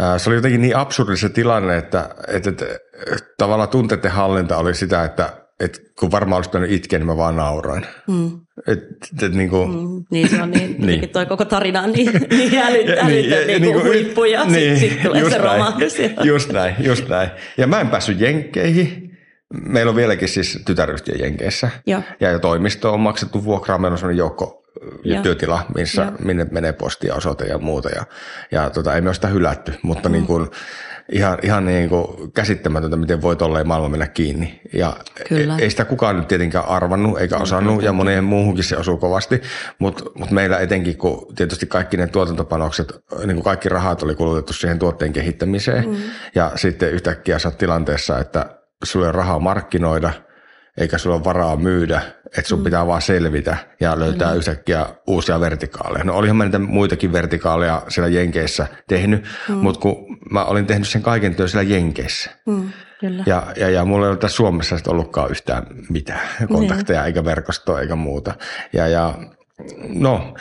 äh, se oli jotenkin niin absurdi se tilanne, että, että, että, että tavallaan tunteiden hallinta oli sitä, että et kun varmaan olisi pitänyt itkeä, niin mä vaan nauroin. Mm. Et, et, niin, kuin, mm, niin se on niin, niin. toi koko tarina on niin, niin älytön niin, niin, niin huippu ja niin, sitten sit tulee just se romahdus. Just näin, just näin. Ja mä en päässyt jenkkeihin. Meillä on vieläkin siis tytäryhtiö Jenkeissä. Ja, ja jo toimisto on maksettu vuokraa. Meillä on sellainen joukko ja. työtila, missä, ja. minne menee postia, osoite ja muuta. Ja, ja tota, ei me ole sitä hylätty, mutta mm. niin kuin, ihan, ihan niin kuin käsittämätöntä, miten voi tolleen maailma mennä kiinni. Ja Kyllä. ei sitä kukaan nyt tietenkään arvannut eikä osannut, ja moneen muuhunkin se osuu kovasti, mutta mut meillä etenkin, kun tietysti kaikki ne tuotantopanokset, niin kuin kaikki rahat oli kulutettu siihen tuotteen kehittämiseen, mm. ja sitten yhtäkkiä sä tilanteessa, että sulla on rahaa markkinoida – eikä sulla ole varaa myydä, että sun mm. pitää vaan selvitä ja löytää mm. yhtäkkiä uusia vertikaaleja. No olihan mä niitä muitakin vertikaaleja siellä Jenkeissä tehnyt, mm. mutta kun mä olin tehnyt sen kaiken työn siellä Jenkeissä. Mm. Kyllä. Ja, ja, ja mulla ei ole tässä Suomessa ollutkaan yhtään mitään kontakteja niin. eikä verkostoa eikä muuta. Ja, ja no,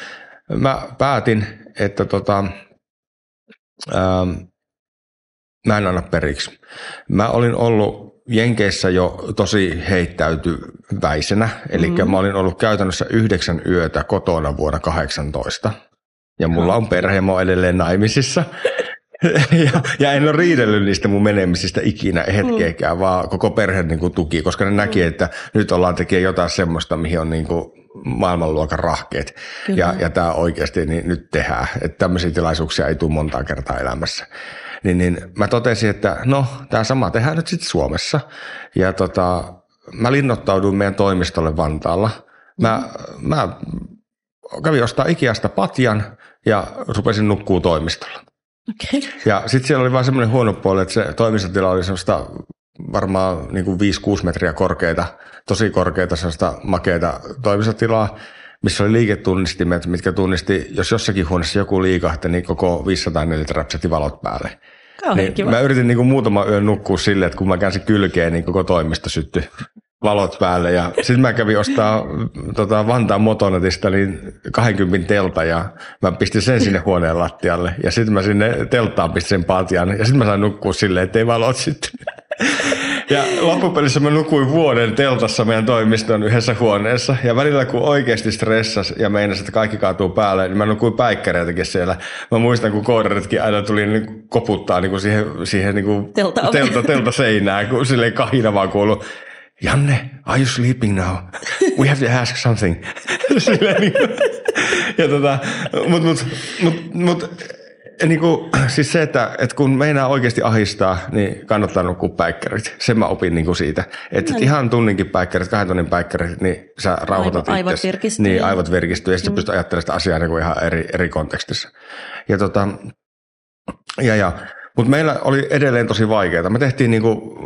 mä päätin, että tota, ähm, mä en anna periksi. Mä olin ollut Jenkeissä jo tosi heittäytyväisenä, eli mm. mä olin ollut käytännössä yhdeksän yötä kotona vuonna 18. Ja mulla on perhe, mä edelleen naimisissa. ja, ja en ole riidellyt niistä mun menemisistä ikinä hetkeäkään, mm. vaan koko perhe niin kuin tuki, koska ne mm. näki, että nyt ollaan tekemään jotain semmoista, mihin on niin kuin maailmanluokan rahkeet. Kyllä. Ja, ja tämä oikeasti niin nyt tehdään. Että tämmöisiä tilaisuuksia ei tule montaa kertaa elämässä niin, niin mä totesin, että no, tämä sama tehdään nyt sitten Suomessa. Ja tota, mä linnoittauduin meidän toimistolle Vantaalla. Mä, mm. mä kävin ostaa Ikeasta patjan ja rupesin nukkuu toimistolla. Okay. Ja sitten siellä oli vain semmoinen huono puoli, että se toimistotila oli semmoista varmaan niin kuin 5-6 metriä korkeita, tosi korkeita sellaista makeita toimistotilaa, missä oli liiketunnistimet, mitkä tunnisti, jos jossakin huoneessa joku liikahti, niin koko 504 räpsäti valot päälle. niin Mä yritin niin kuin muutama yön nukkua silleen, että kun mä käänsin kylkeen, niin koko toimisto syttyi valot päälle ja sitten mä kävin ostaa tota, Vantaan Motonetista niin 20 telta ja mä pistin sen sinne huoneen lattialle ja sitten mä sinne telttaan pistin sen patjan ja sitten mä sain nukkua silleen, ettei valot sitten. Ja loppupelissä mä nukuin vuoden teltassa meidän toimiston yhdessä huoneessa. Ja välillä kun oikeasti stressas ja meinas, että kaikki kaatuu päälle, niin mä nukuin päikkäreitäkin siellä. Mä muistan, kun koodaritkin aina tuli niin koputtaa niin kuin siihen, siihen niin kuin telta, telta, telta seinään, kun silleen kahina vaan kuuluu. Janne, are you sleeping now? We have to ask something. niin, ja tota, mut, mut, mut, mut niin kuin, siis se, että, että kun meinaa oikeasti ahistaa, niin kannattaa nukkua päikkärit. Sen mä opin niin kuin siitä. Että no. ihan tunninkin päikkärit, kahden tunnin päikkärit, niin sä rauhoitat Aivo, Aivot virkistyy. Niin, aivot virkistyy. Ja sitten mm. pystyt ajattelemaan sitä asiaa niin kuin ihan eri, eri kontekstissa. Ja tota, ja, ja mutta meillä oli edelleen tosi vaikeaa. Me tehtiin niinku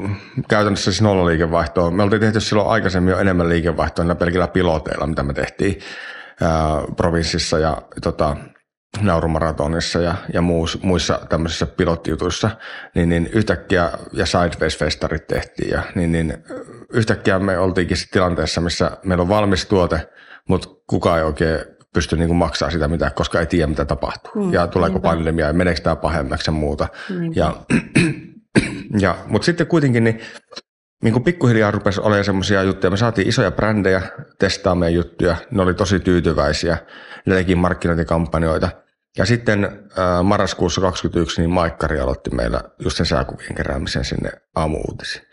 käytännössä siis nolla liikevaihtoa. Me oltiin tehty silloin aikaisemmin jo enemmän liikevaihtoa näillä pelkillä piloteilla, mitä me tehtiin ää, provinssissa ja tota, naurumaratonissa ja, ja muus, muissa tämmöisissä pilottijutuissa, niin, niin yhtäkkiä, ja Sideways-festarit tehtiin, ja niin, niin yhtäkkiä me oltiinkin tilanteessa, missä meillä on valmis tuote, mutta kukaan ei oikein pysty niin kuin maksaa sitä mitään, koska ei tiedä, mitä tapahtuu. Mm, ja tuleeko niinpä. pandemia ja meneekö tämä pahemmaksi ja muuta. Ja, ja, mutta sitten kuitenkin niin, niin kuin pikkuhiljaa rupesi olemaan semmoisia juttuja. Me saatiin isoja brändejä testaamaan meidän juttuja. Ne oli tosi tyytyväisiä. Ne teki markkinointikampanjoita. Ja sitten äh, marraskuussa 2021 niin Maikkari aloitti meillä just sen sääkuvien keräämisen sinne aamuuutisiin.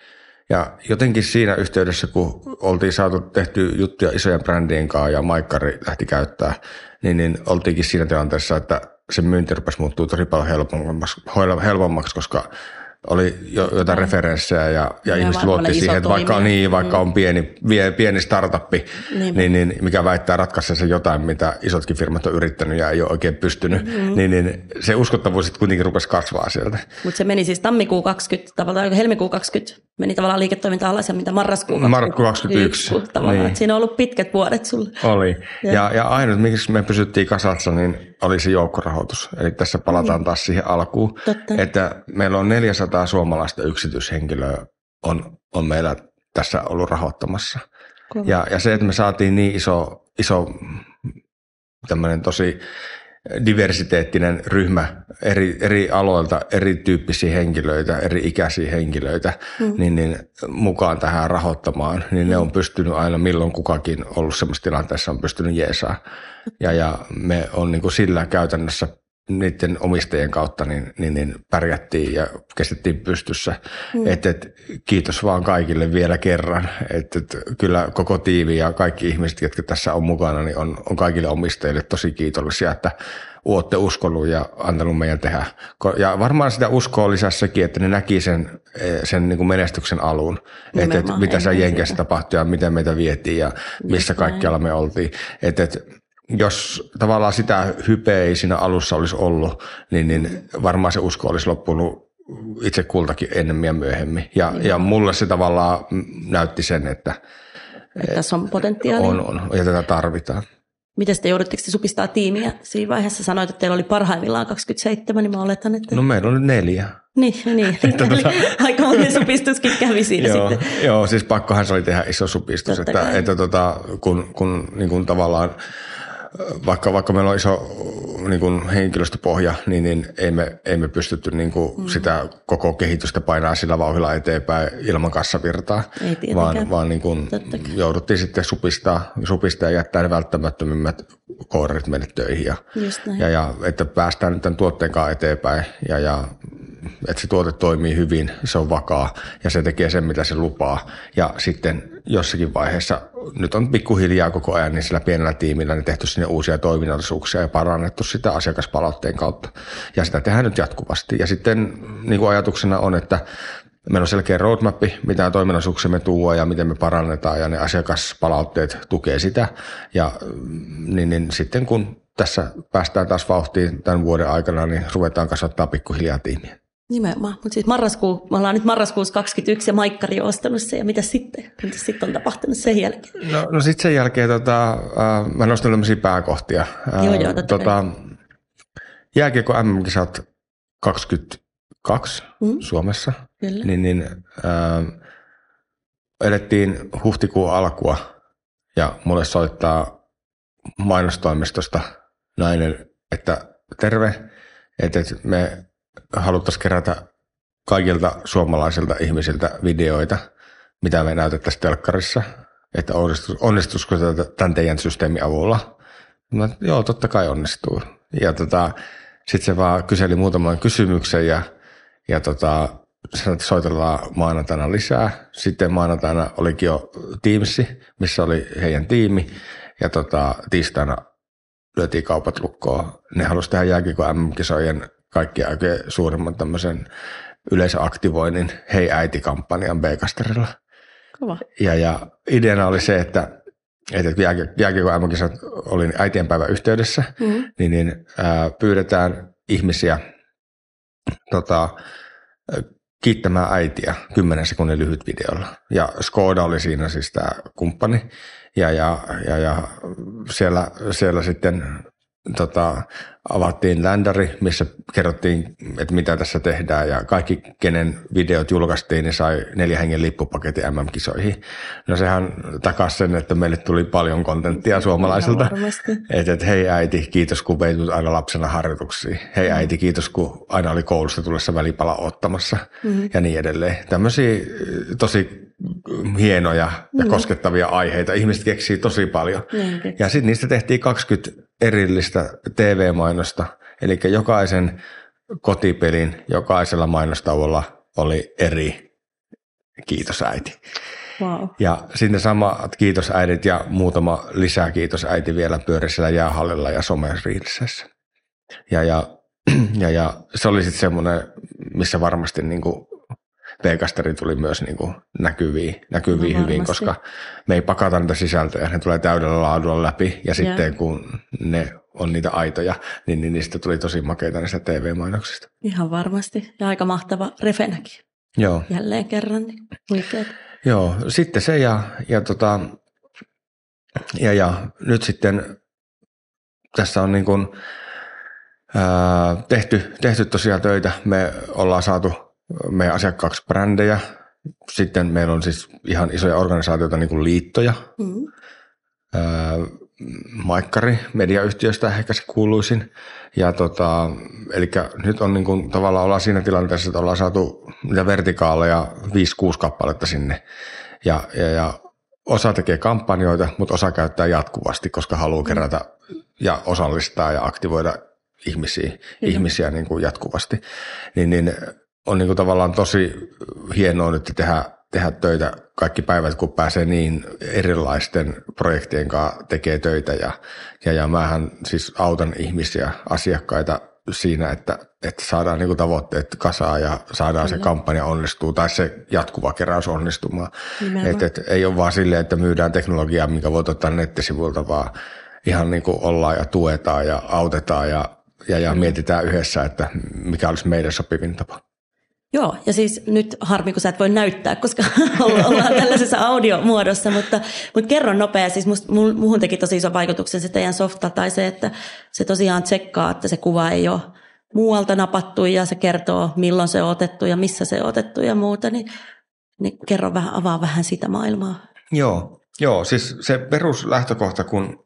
Ja jotenkin siinä yhteydessä, kun oltiin saatu tehty juttuja isojen brändien kanssa ja Maikkari lähti käyttää, niin, niin oltiinkin siinä tilanteessa, että se myynti rupesi muuttuu tosi paljon helpommaksi, helpommaksi koska oli jo, jotain referenssejä ja, ja, ja ihmiset luotti siihen, että vaikka on, niin, vaikka on pieni, vie, pieni startuppi, niin, niin, mikä väittää ratkaista se jotain, mitä isotkin firmat on yrittänyt ja ei ole oikein pystynyt, mm. niin, niin se uskottavuus sitten kuitenkin rupesi kasvaa sieltä. Mutta se meni siis tammikuu 20, tavallaan helmikuu 20, meni tavallaan liiketoiminta alas ja mitä marraskuu 20. Marraskuu 21. Niin. Siinä on ollut pitkät vuodet sulle. Oli. Ja, ja, ja ainut, miksi me pysyttiin kasassa, niin oli se joukkorahoitus. Eli tässä palataan mm. taas siihen alkuun, Totta. että meillä on 400 suomalaista yksityishenkilöä on, on meillä tässä ollut rahoittamassa. Ja, ja se, että me saatiin niin iso, iso tämmöinen tosi diversiteettinen ryhmä eri, eri aloilta, erityyppisiä henkilöitä, eri ikäisiä henkilöitä, mm. niin, niin mukaan tähän rahoittamaan, niin ne on pystynyt aina milloin kukakin ollut semmoisessa tilanteessa on pystynyt jeesaa. Ja, ja me on niin kuin sillä käytännössä niiden omistajien kautta niin, niin, niin pärjättiin ja kestettiin pystyssä. Mm. Et, et, kiitos vaan kaikille vielä kerran. Et, et, kyllä koko tiivi ja kaikki ihmiset, jotka tässä on mukana, niin on, on kaikille omistajille tosi kiitollisia, että olette uskonut ja antanut meidän tehdä. Ja varmaan sitä uskoa lisäsi sekin, että ne näki sen, e, sen niin kuin menestyksen alun, että, että mitä se Jenkeissä tapahtui ja miten meitä vietiin ja missä kaikkialla me oltiin. Että, että jos tavallaan sitä hypeä ei siinä alussa olisi ollut, niin, niin varmaan se usko olisi loppunut itse kultakin ennemmin ja myöhemmin. Ja, niin. ja mulle se tavallaan näytti sen, että, että tässä on potentiaalia. On, on, ja tätä tarvitaan. Miten te joudutteko te supistaa tiimiä? Siinä vaiheessa sanoit, että teillä oli parhaimmillaan 27, niin mä oletan, että... No meillä on nyt neljä. Niin, niin. että tota... aika monen supistuskin kävi siinä joo, sitten. Joo, siis pakkohan se oli tehdä iso supistus, Totta että, että tota, kun, kun niin kun tavallaan vaikka, vaikka meillä on iso niin kuin henkilöstöpohja, niin, niin ei, me, ei me pystytty niin kuin mm. sitä koko kehitystä painaa sillä vauhilla eteenpäin ilman kassavirtaa, ei vaan, vaan niin kuin jouduttiin sitten supistaa, supistaa ja jättää ne välttämättömimmät koodarit meille töihin. Ja, ja, ja, että päästään nyt tämän tuotteen kanssa eteenpäin ja, ja että se tuote toimii hyvin, se on vakaa ja se tekee sen, mitä se lupaa. Ja sitten jossakin vaiheessa, nyt on pikkuhiljaa koko ajan, niin sillä pienellä tiimillä niin tehty sinne uusia toiminnallisuuksia ja parannettu sitä asiakaspalautteen kautta. Ja sitä tehdään nyt jatkuvasti. Ja sitten niin kuin ajatuksena on, että Meillä on selkeä roadmap, mitä toiminnallisuuksia me tuo ja miten me parannetaan ja ne asiakaspalautteet tukee sitä. Ja niin, niin sitten kun tässä päästään taas vauhtiin tämän vuoden aikana, niin ruvetaan kasvattaa pikkuhiljaa tiimiä. Nimenomaan, mutta siis marraskuu, me ollaan nyt marraskuussa 21 ja Maikkari on ostanut se ja mitä sitten? Mitä sitten on tapahtunut sen jälkeen? No, no sitten sen jälkeen tota, äh, mä nostan tämmöisiä pääkohtia. Äh, joo, joo, tota, jääkiekko MM-kisat 22 mm. Suomessa, Kyllä. niin, niin äh, elettiin huhtikuun alkua ja mulle soittaa mainostoimistosta nainen, että terve, että me haluttaisiin kerätä kaikilta suomalaisilta ihmisiltä videoita, mitä me näytettäisiin telkkarissa, että onnistuisiko tämän teidän systeemin avulla. Mä, joo, totta kai onnistuu. Ja tota, sitten se vaan kyseli muutaman kysymyksen ja, ja tota, sanoi, että soitellaan maanantaina lisää. Sitten maanantaina olikin jo Teamsi, missä oli heidän tiimi. Ja tota, tiistaina lyötiin kaupat lukkoon. Ne halusivat tehdä jääkiekko MM-kisojen kaikki aikojen suurimman tämmöisen yleisöaktivoinnin Hei äiti-kampanjan B-kastarilla. Kova. Ja, ja ideana oli se, että, että jääkiekko MM-kisat oli äitienpäivän yhteydessä, mm-hmm. niin, niin ää, pyydetään ihmisiä tota, kiittämään äitiä 10 sekunnin lyhyt videolla. Ja Skoda oli siinä siis tämä kumppani. Ja, ja, ja, ja siellä, siellä sitten tota, avattiin ländäri, missä kerrottiin, että mitä tässä tehdään ja kaikki, kenen videot julkaistiin, niin sai neljä hengen lippupaketin MM-kisoihin. No sehän takasi sen, että meille tuli paljon kontenttia suomalaisilta. Että et, hei äiti, kiitos kun veit aina lapsena harjoituksiin. Hei mm. äiti, kiitos kun aina oli koulusta tullessa välipala ottamassa mm. ja niin edelleen. Tämmöisiä tosi hienoja ja mm. koskettavia aiheita. Ihmiset keksii tosi paljon. Mm. Ja sitten niistä tehtiin 20 erillistä TV-mainosta. Eli jokaisen kotipelin, jokaisella mainostauolla oli eri kiitos äiti. Wow. Ja sinne samat kiitosäidit ja muutama lisää kiitosäiti vielä pyörisellä jäähallilla ja someriilsessä. Ja, ja, ja, ja se oli sitten semmoinen, missä varmasti niin kuin V-kasteri tuli myös niin kuin näkyviin, näkyviin no, hyvin, koska me ei pakata niitä sisältöjä, ne tulee täydellä laadulla läpi ja yeah. sitten kun ne on niitä aitoja, niin, niin niistä tuli tosi makeita niistä TV-mainoksista. Ihan varmasti ja aika mahtava refenäkin. Joo. Jälleen kerran, niin Joo, sitten se ja, ja, tota, ja, ja nyt sitten tässä on niin kuin, ää, tehty, tehty tosiaan töitä. Me ollaan saatu meidän asiakkaaksi brändejä. Sitten meillä on siis ihan isoja organisaatioita, niin kuin liittoja. Mm. Öö, Maikkari mediayhtiöstä ehkä se kuuluisin. Ja tota, eli nyt on niin kuin, tavallaan ollaan siinä tilanteessa, että ollaan saatu niitä vertikaaleja 5-6 kappaletta sinne. Ja, ja, ja osa tekee kampanjoita, mutta osa käyttää jatkuvasti, koska haluaa mm. kerätä ja osallistaa ja aktivoida ihmisiä, ihmisiä niin kuin jatkuvasti. Niin, niin on niin kuin tavallaan tosi hienoa nyt tehdä, tehdä töitä kaikki päivät, kun pääsee niin erilaisten projektien kanssa tekee töitä. Ja, ja, ja mähän siis autan ihmisiä, asiakkaita siinä, että, että saadaan niin kuin tavoitteet kasaan ja saadaan Kyllä. se kampanja onnistuu tai se jatkuva keräys onnistumaan. että et, ei ole vaan silleen, että myydään teknologiaa, mikä voit ottaa nettisivuilta, vaan ihan niin kuin ollaan ja tuetaan ja autetaan ja, ja, ja mietitään yhdessä, että mikä olisi meidän sopivin tapa. Joo, ja siis nyt harmi, kun sä et voi näyttää, koska ollaan tällaisessa audiomuodossa, mutta, mutta kerro nopea, siis must, muuhun teki tosi iso vaikutuksen se teidän softa tai se, että se tosiaan tsekkaa, että se kuva ei ole muualta napattu ja se kertoo, milloin se on otettu ja missä se on otettu ja muuta, niin, niin kerro vähän, avaa vähän sitä maailmaa. Joo, joo siis se peruslähtökohta, kun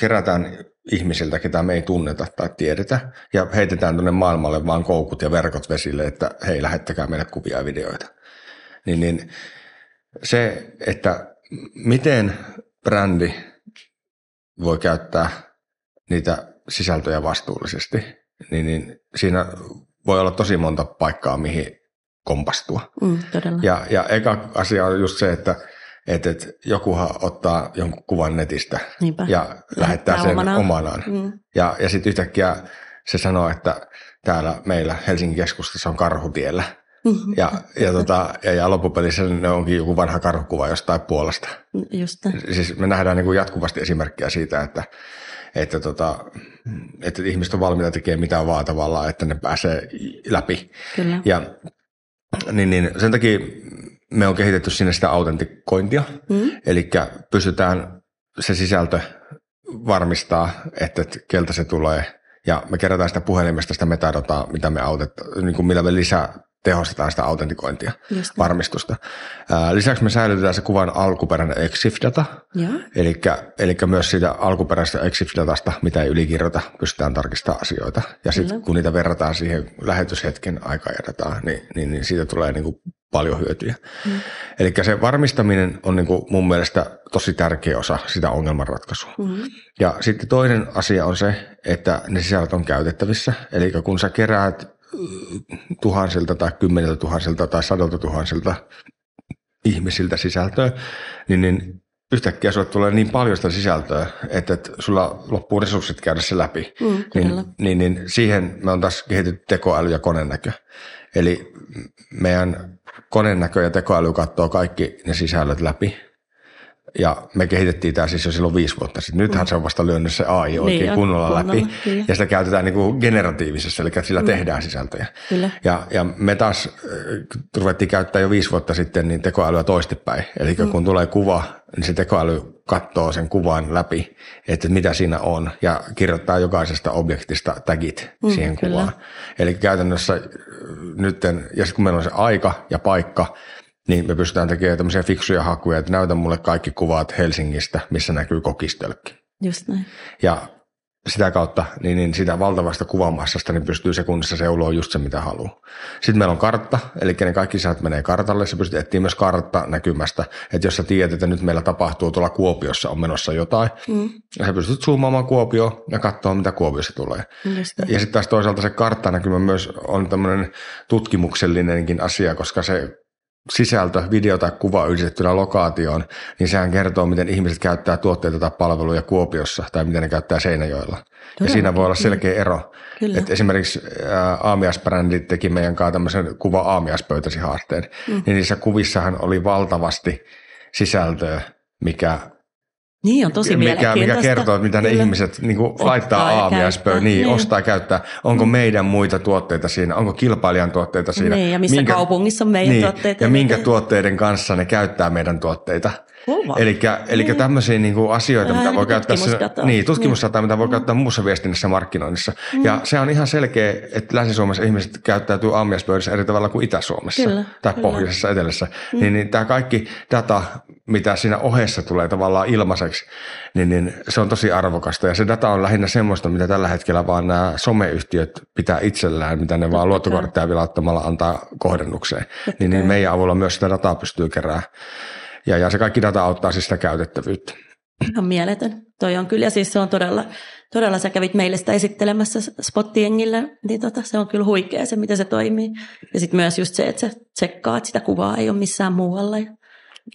kerätään ihmisiltä, ketä me ei tunneta tai tiedetä, ja heitetään tuonne maailmalle vaan koukut ja verkot vesille, että hei, lähettäkää meille kuvia ja videoita. Niin, niin se, että miten brändi voi käyttää niitä sisältöjä vastuullisesti, niin, niin siinä voi olla tosi monta paikkaa, mihin kompastua. Mm, ja, ja eka asia on just se, että että et jokuhan ottaa jonkun kuvan netistä Niinpä. ja lähettää sen omanaan. omanaan. Mm. Ja, ja sitten yhtäkkiä se sanoo, että täällä meillä Helsingin keskustassa on karhutiellä. Mm-hmm. Ja, ja, tota, ja, ja loppupelissä ne onkin joku vanha karhukuva jostain puolesta. Just. Siis me nähdään niin kuin jatkuvasti esimerkkejä siitä, että, että, tota, että ihmiset on valmiita tekemään mitä vaan tavallaan, että ne pääsee läpi. Kyllä. Ja niin, niin sen takia me on kehitetty sinne sitä autentikointia, mm. eli pystytään se sisältö varmistaa, että, keltä se tulee, ja me kerätään sitä puhelimesta sitä metadataa, mitä me autetaan, niin kuin mitä me lisää tehostetaan sitä autentikointia, varmistusta. Lisäksi me säilytetään se kuvan alkuperäinen EXIF-data, eli myös siitä alkuperäisestä EXIF-datasta, mitä ei ylikirjoita, pystytään tarkistamaan asioita. Ja sitten kun niitä verrataan siihen lähetyshetken dataa, niin, niin, niin siitä tulee niin kuin paljon hyötyjä. Mm. Eli se varmistaminen on niin kuin mun mielestä tosi tärkeä osa sitä ongelmanratkaisua. Mm. Ja sitten toinen asia on se, että ne sisällöt on käytettävissä. Eli kun sä keräät tuhansilta tai kymmeniltä tuhansilta tai sadolta tuhansilta ihmisiltä sisältöä, niin, niin yhtäkkiä sulle tulee niin paljon sitä sisältöä, että, että sulla loppuu resurssit käydä se läpi. Mm, niin, niin, niin siihen me on taas kehitetty tekoäly ja konenäkö. Eli meidän konenäkö ja tekoäly katsoo kaikki ne sisällöt läpi ja me kehitettiin tämä siis jo silloin viisi vuotta sitten. Nythän mm. se on vasta lyönyt se AI oikein niin kunnolla, kunnolla läpi. Kyllä. Ja sitä käytetään niin kuin generatiivisessa, eli sillä mm. tehdään sisältöjä. Kyllä. Ja, ja me taas äh, ruvettiin käyttää jo viisi vuotta sitten niin tekoälyä toistepäin. Eli mm. kun tulee kuva, niin se tekoäly katsoo sen kuvan läpi, että mitä siinä on, ja kirjoittaa jokaisesta objektista tagit mm, siihen kyllä. kuvaan. Eli käytännössä äh, nytten, ja sitten kun meillä on se aika ja paikka, niin me pystytään tekemään tämmöisiä fiksuja hakuja, että näytä mulle kaikki kuvat Helsingistä, missä näkyy kokistölkki. Just näin. Ja sitä kautta, niin, niin sitä valtavasta kuvamassasta, niin pystyy sekunnissa seuloa just se, mitä haluaa. Sitten meillä on kartta, eli ne kaikki sieltä menee kartalle. Se pystyy etsiä myös kartta näkymästä, että jos sä tiedät, että nyt meillä tapahtuu tuolla Kuopiossa on menossa jotain, mm. ja sä pystyt zoomaamaan Kuopio ja katsoa, mitä Kuopiossa tulee. Just ja, ja sitten taas toisaalta se karttanäkymä myös on tämmöinen tutkimuksellinenkin asia, koska se sisältö, video tai kuva yhdistettynä lokaatioon, niin sehän kertoo, miten ihmiset käyttää tuotteita tai palveluja Kuopiossa tai miten ne käyttää Seinäjoella. Todella. Ja siinä voi olla selkeä ero. Kyllä. Että esimerkiksi Aamias-brändi teki meidän kanssa tämmöisen kuva Aamiaspöytäsi haasteen, mm. niin niissä kuvissahan oli valtavasti sisältöä, mikä niin on tosi mikä, mikä kertoo, että mitä Kyllä. ne ihmiset niin kuin laittaa aamiaispöön, niin, niin, ostaa käyttää. Onko mm. meidän muita tuotteita siinä, onko kilpailijan tuotteita siinä. Niin, ja missä minkä, kaupungissa on meidän niin, tuotteita. Ja minkä tuotteiden kanssa ne käyttää meidän tuotteita. Eli niin. tämmöisiä niin kuin asioita, mitä voi käyttää, niin, tutkimusdataa, mitä voi mm. käyttää muussa viestinnässä markkinoinnissa. Mm. Ja se on ihan selkeä, että Länsi-Suomessa ihmiset käyttäytyy aamiaspöydissä eri tavalla kuin Itä-Suomessa kyllä, tai kyllä. pohjoisessa, etelässä. Mm. Niin, niin tämä kaikki data, mitä siinä ohessa tulee tavallaan ilmaiseksi, niin, niin se on tosi arvokasta. Ja se data on lähinnä semmoista, mitä tällä hetkellä vaan nämä someyhtiöt pitää itsellään, mitä ne vaan luottokortteja vilauttamalla antaa kohdennukseen. Niin, niin meidän avulla myös sitä dataa pystyy keräämään. Ja, ja se kaikki data auttaa siis sitä käytettävyyttä. Ihan mieletön. Toi on kyllä, ja siis se on todella, todella sä kävit meille sitä esittelemässä spottiengillä, niin tota, se on kyllä huikea se, miten se toimii. Ja sitten myös just se, että sä tsekkaat sitä kuvaa, ei ole missään muualla.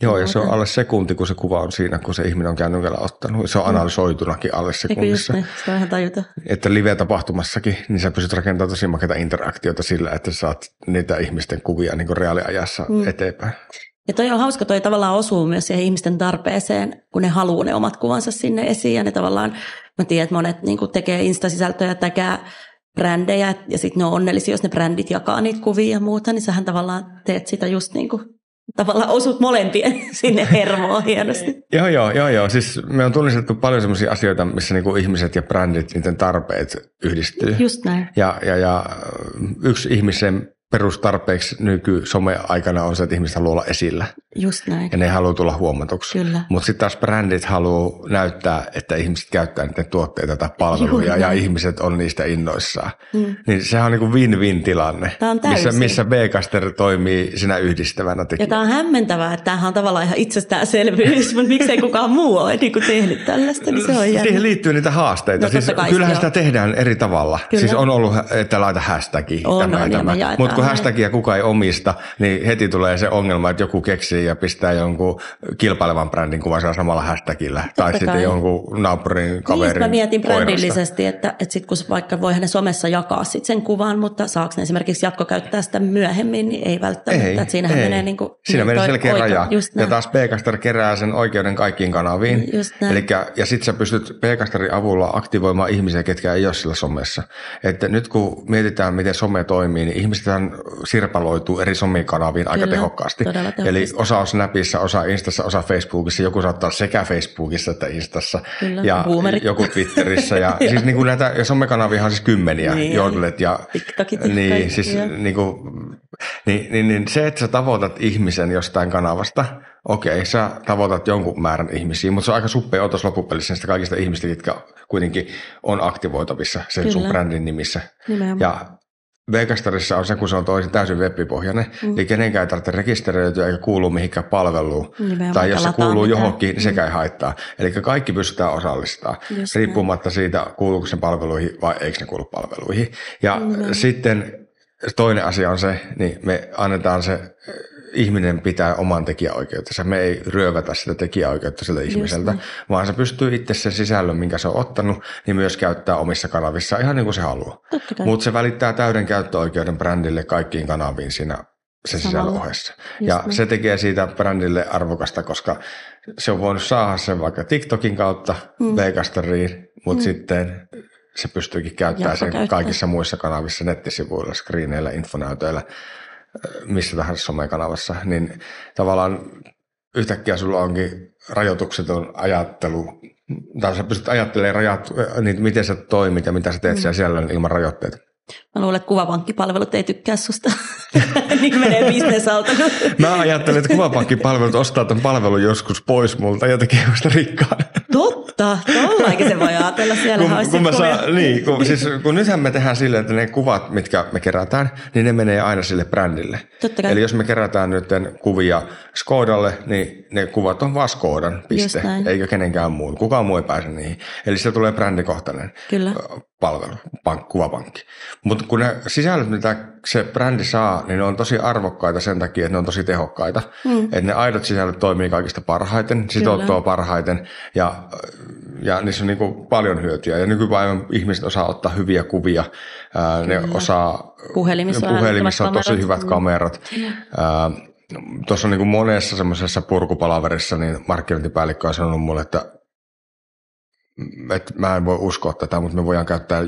Joo, ja se on alle sekunti, kun se kuva on siinä, kun se ihminen on käynyt vielä ottanut. Se on mm. analysoitunakin alle sekunnissa. Niin, se on ihan tajuta. Että live-tapahtumassakin, niin sä pystyt rakentamaan tosi makeita interaktiota sillä, että saat niitä ihmisten kuvia niin kuin reaaliajassa mm. eteenpäin. Ja toi on hauska, toi tavallaan osuu myös siihen ihmisten tarpeeseen, kun ne haluaa ne omat kuvansa sinne esiin. Ja ne tavallaan, mä tiedän, että monet niin tekee instasisältöjä, täkää brändejä, ja sitten ne on onnellisia, jos ne brändit jakaa niitä kuvia ja muuta, niin sähän tavallaan teet sitä just niin kuin tavallaan osut molempien sinne hermoon hienosti. joo, joo, joo, joo. Siis me on tunnistettu paljon sellaisia asioita, missä niinku ihmiset ja brändit, niiden tarpeet yhdistyy. Just näin. Ja, ja, ja yksi ihmisen perustarpeeksi nyky-some-aikana on se, että ihmiset haluaa olla esillä. Just näin. Ja ne haluaa tulla huomatuksi. Mutta sitten taas brändit haluaa näyttää, että ihmiset käyttää niiden tuotteita tai palveluja Juh, ja näin. ihmiset on niistä innoissaan. Mm. Niin sehän on niin kuin win-win tilanne, missä, missä B-caster toimii sinä yhdistävänä tekijänä. Ja tämä on hämmentävää, että tämähän on tavallaan ihan itsestäänselvyys, mutta miksei kukaan muu ole niin kuin tehnyt tällaista, niin se on jännä. Siihen liittyy niitä haasteita. No, siis, kyllähän sitä tehdään eri tavalla. Kyllä. Siis on ollut, että laita hashtagi. On, tämä, on, tämä. Mutta kun hashtagia kukaan ei omista, niin heti tulee se ongelma, että joku keksii ja pistää jonkun kilpailevan brändin kuvan samalla hashtagillä. Totta tai kai. sitten jonkun naapurin niin, kaverin niin, mä mietin brändillisesti, että, että sit kun vaikka voi ne somessa jakaa sit sen kuvan, mutta saako ne esimerkiksi jatkokäyttää sitä myöhemmin, niin ei välttämättä. Ei, että siinähän ei. menee niin kuin, Siinä niin menee selkeä oikein, raja. Ja taas Pcaster kerää sen oikeuden kaikkiin kanaviin. Elikkä, ja sitten sä pystyt Pcasterin avulla aktivoimaan ihmisiä, ketkä ei ole sillä somessa. Että nyt kun mietitään, miten some toimii, niin ihmiset sirpaloituu eri somekanaviin aika tehokkaasti. Eli osa on Snapissa, osa Instassa, osa Facebookissa, joku saattaa sekä Facebookissa että Instassa Kyllä. ja Boomerit. joku Twitterissä. Ja, siis niin kuin näitä ja somekanavia on siis kymmeniä, niin, Jodlet ja TikTokit, niin, siis niin kuin, Niin, niin, niin se, että sä tavoitat ihmisen jostain kanavasta, okei, sä tavoitat jonkun määrän ihmisiä, mutta se on aika suppea otos loppupelissä niistä kaikista ihmistä, jotka kuitenkin on aktivoitavissa sen Kyllä. sun brändin nimissä. Nimenomaan. Ja Vegastarissa on se, kun se on toisin täysin webbipohjainen, mm. eli kenenkään ei tarvitse rekisteröityä eikä kuulu mihinkään palveluun. Nimenomaan tai jos se kuuluu mitään. johonkin, niin sekään mm. ei haittaa. Eli kaikki pystytään osallistamaan, Just riippumatta näin. siitä, kuuluuko se palveluihin vai eikö ne kuulu palveluihin. Ja mm. sitten toinen asia on se, niin me annetaan se ihminen pitää oman tekijäoikeutensa. Me ei ryövätä sitä tekijäoikeutta siltä ihmiseltä, niin. vaan se pystyy itse sen sisällön, minkä se on ottanut, niin myös käyttää omissa kanavissa ihan niin kuin se haluaa. Mutta se välittää täyden käyttöoikeuden brändille kaikkiin kanaviin siinä sen sisällön ohessa. Ja niin. se tekee siitä brändille arvokasta, koska se on voinut saada sen vaikka TikTokin kautta mm. Vegasteriin, mutta mm. sitten se pystyykin käyttämään sen kaikissa muissa kanavissa, nettisivuilla, screeneillä, infonäytöillä missä tahansa somekanavassa, niin tavallaan yhtäkkiä sulla onkin rajoitukseton ajattelu, tai sä pystyt ajattelemaan rajat, niin miten sä toimit ja mitä sä teet mm. siellä ilman rajoitteita. Mä luulen, että kuvapankkipalvelut ei tykkää susta. niin menee bisnesalta. Mä ajattelen, että kuvapankkipalvelut ostaa tämän palvelun joskus pois multa ja tekee musta rikkaan. Totta, tollainkin se voi ajatella. Siellä kun, kun, mä saa, niin, kun, siis, kun nythän me tehdään silleen, että ne kuvat, mitkä me kerätään, niin ne menee aina sille brändille. Totta kai. Eli jos me kerätään nyt kuvia Skodalle, niin ne kuvat on vaan Skodan, piste, eikä kenenkään muun. Kukaan muu ei pääse niihin. Eli se tulee brändikohtainen Kyllä. Palvelu, pank, kuvapankki. Mutta kun ne sisällöt, mitä se brändi saa, niin ne on tosi arvokkaita sen takia, että ne on tosi tehokkaita. Mm. Että ne aidot sisällöt toimii kaikista parhaiten, sitoutuu parhaiten ja, ja niissä on niin kuin paljon hyötyä. Ja nykypäivän ihmiset osaa ottaa hyviä kuvia, ää, ne osaa, puhelimissa, puhelimissa on tosi hyvät kamerat. Mm. Tuossa on niin kuin monessa semmoisessa purkupalaverissa, niin markkinointipäällikkö on sanonut mulle, että, että mä en voi uskoa tätä, mutta me voidaan käyttää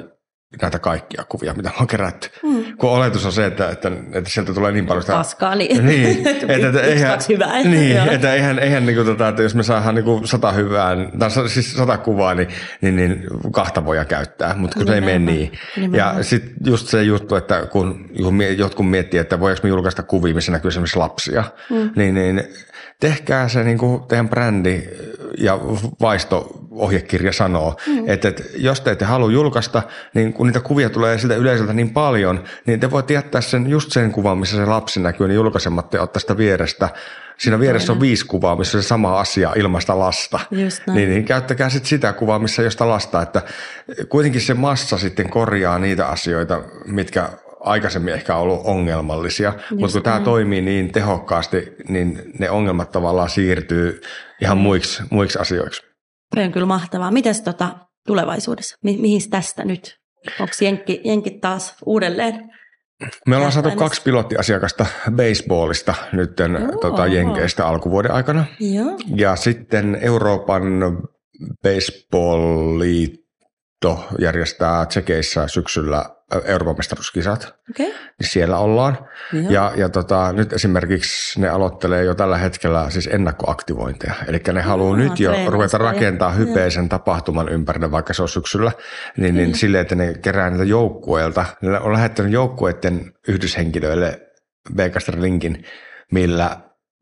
näitä kaikkia kuvia, mitä on kerätty. Mm. Kun oletus on se, että, että, että sieltä tulee niin paljon sitä... Paskaa, niin. niin että, että, eihän, hyvää. Niin, että eihän, eihän niin kuin, tota, että jos me saadaan niin kuin sata hyvää, tai siis sata kuvaa, niin, niin, niin kahta voidaan käyttää, mutta kun se ei mene niin. Nimenomaan. Ja sitten just se juttu, että kun jotkut miettii, että voiko me julkaista kuvia, missä näkyy esimerkiksi lapsia, mm. niin, niin tehkää se niin kuin teidän brändi ja vaisto-ohjekirja sanoo, mm. että, että jos te ette halua julkaista, niin kun niitä kuvia tulee siltä yleisöltä niin paljon, niin te voitte jättää sen just sen kuvan, missä se lapsi näkyy, niin julkaisematta ja ottaa sitä vierestä. Siinä vieressä on viisi kuvaa, missä on se sama asia ilmasta lasta. Niin, niin käyttäkää sitten sitä kuvaa, missä josta lasta, että kuitenkin se massa sitten korjaa niitä asioita, mitkä aikaisemmin ehkä ollut ongelmallisia, Just mutta kun tämä toimii niin tehokkaasti, niin ne ongelmat tavallaan siirtyy ihan muiksi, muiksi asioiksi. Se on kyllä mahtavaa. Mites tota tulevaisuudessa? Mi- mihin tästä nyt? Onko jenkki, jenkit taas uudelleen? Me ollaan saatu kaksi pilottiasiakasta baseballista nyt tota, Jenkeistä alkuvuoden aikana. Joo. Ja sitten Euroopan baseball-liitto järjestää Tsekeissä syksyllä Euroopan mestaruuskisat. Okay. Niin siellä ollaan. Joo. Ja, ja tota, nyt esimerkiksi ne aloittelee jo tällä hetkellä siis ennakkoaktivointeja. Eli ne haluaa nyt jo ruveta rakentaa hypeisen tapahtuman ympärille, vaikka se on syksyllä, niin, niin silleen, että ne kerää niitä joukkueilta. Ne on lähettänyt joukkueiden yhdyshenkilöille linkin, millä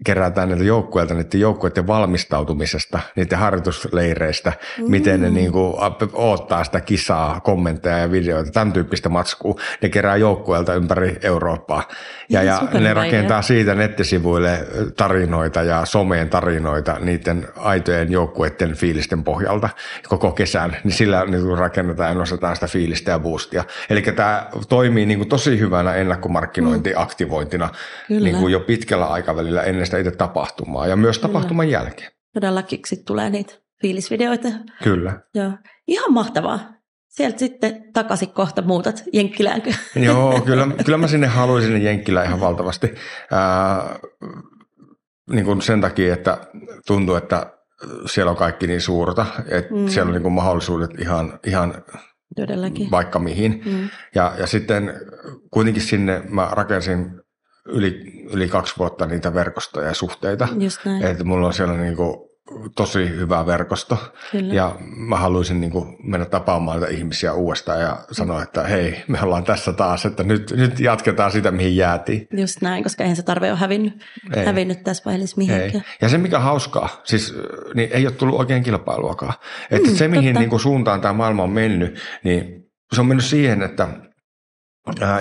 kerätään niitä joukkueilta, niiden joukkueiden valmistautumisesta, niiden harjoitusleireistä, mm. miten ne niin kuin, odottaa sitä kisaa, kommentteja ja videoita, tämän tyyppistä matskua. Ne kerää joukkueilta ympäri Eurooppaa. Ja, ja, ja ne rakentaa siitä nettisivuille tarinoita ja someen tarinoita niiden aitojen joukkueiden fiilisten pohjalta koko kesän. Niin sillä niin rakennetaan ja nostetaan sitä fiilistä ja boostia. Eli tämä toimii niin kuin tosi hyvänä ennakkomarkkinointiaktivointina mm. niin kuin jo pitkällä aikavälillä ennen ennen sitä itse tapahtumaa ja myös tapahtuman Kyllä. jälkeen. Todellakin sitten tulee niitä fiilisvideoita. Kyllä. Joo. Ihan mahtavaa. Sieltä sitten takaisin kohta muutat Jenkkiläänkö? Joo, kyllä, kyllä mä sinne haluaisin sinne Jenkkilään ihan valtavasti. Ää, niin kuin sen takia, että tuntuu, että siellä on kaikki niin suurta, että mm. siellä on niin kuin mahdollisuudet ihan, ihan Todellakin. vaikka mihin. Mm. Ja, ja sitten kuitenkin sinne mä rakensin yli, yli kaksi vuotta niitä verkostoja ja suhteita. Että mulla on siellä niin kuin tosi hyvä verkosto. Kyllä. Ja mä haluaisin niin kuin mennä tapaamaan näitä ihmisiä uudestaan ja sanoa, että hei, me ollaan tässä taas, että nyt, nyt jatketaan sitä, mihin jäätiin. Just näin, koska eihän se tarve ole hävinnyt, Ei. hävinnyt tässä vaiheessa Ei. mihinkään. Ja se, mikä hauskaa, siis niin ei ole tullut oikein kilpailuakaan. Että Mm, se, mihin totta. niin kuin suuntaan tämä maailma on mennyt, niin se on mennyt siihen, että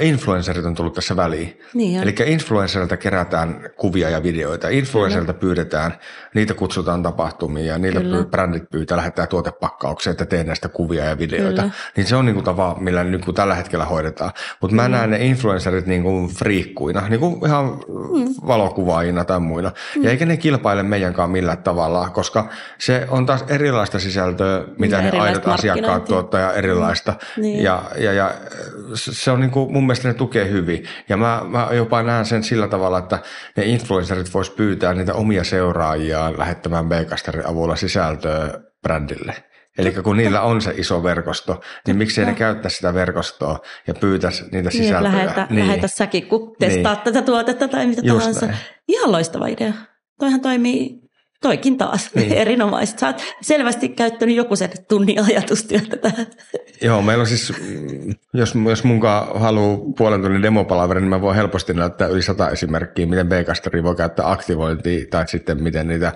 influencerit on tullut tässä väliin. Niin. Eli influencerilta kerätään kuvia ja videoita. Influencerilta pyydetään, niitä kutsutaan tapahtumiin ja niillä Kyllä. brändit pyytää, lähettää tuotepakkauksia, että tee näistä kuvia ja videoita. Kyllä. Niin se on niin kuin tapa, millä kun tällä hetkellä hoidetaan. Mutta mä näen ne influencerit niin kuin friikkuina, niin kuin ihan Mm. valokuvaajina tai muina. Ja eikä ne kilpaile meidänkaan millään tavalla, koska se on taas erilaista sisältöä, mitä Ja ne erilaista aidot asiakkaat tuottaa ja erilaista. Niin. Ja, ja, ja se on niin kuin, mun mielestä ne tukee hyvin. Ja mä, mä jopa näen sen sillä tavalla, että ne influencerit vois pyytää niitä omia seuraajiaan lähettämään B-kasterin avulla sisältöä brändille. Eli kun niillä on se iso verkosto, niin miksi ne käyttää sitä verkostoa ja pyytäisi niitä Niin, sisältöjä? lähetä, niin. lähetä säkin, kun testaat Niin. tätä tuotetta tai mitä Just tahansa. näin. Ihan loistava idea. Toihan toimii, toikin taas Niin. erinomaisesti. Sä oot selvästi käyttänyt joku sen tunnin ajatustyötä tähän. Joo, meillä on siis, jos, jos munkaan haluaa puolen tunnin demopalaveri, niin mä voin helposti näyttää yli sata esimerkkiä, miten B-kasteri voi käyttää aktivointia tai sitten miten niitä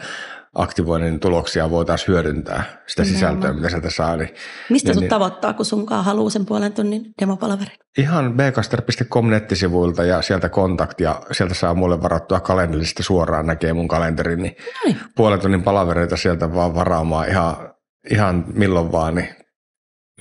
aktivoinnin tuloksia voitaisiin hyödyntää, sitä sisältöä, mitä sieltä saa. Niin, Mistä niin, sut niin, tavoittaa, kun sunkaan haluaa sen puolen tunnin demopalaverin? Ihan bcaster.com nettisivuilta ja sieltä kontakt ja sieltä saa mulle varattua kalenterista suoraan näkee mun kalenterin, niin Noin. puolen tunnin palavereita sieltä vaan varaamaan ihan, ihan milloin vaan, niin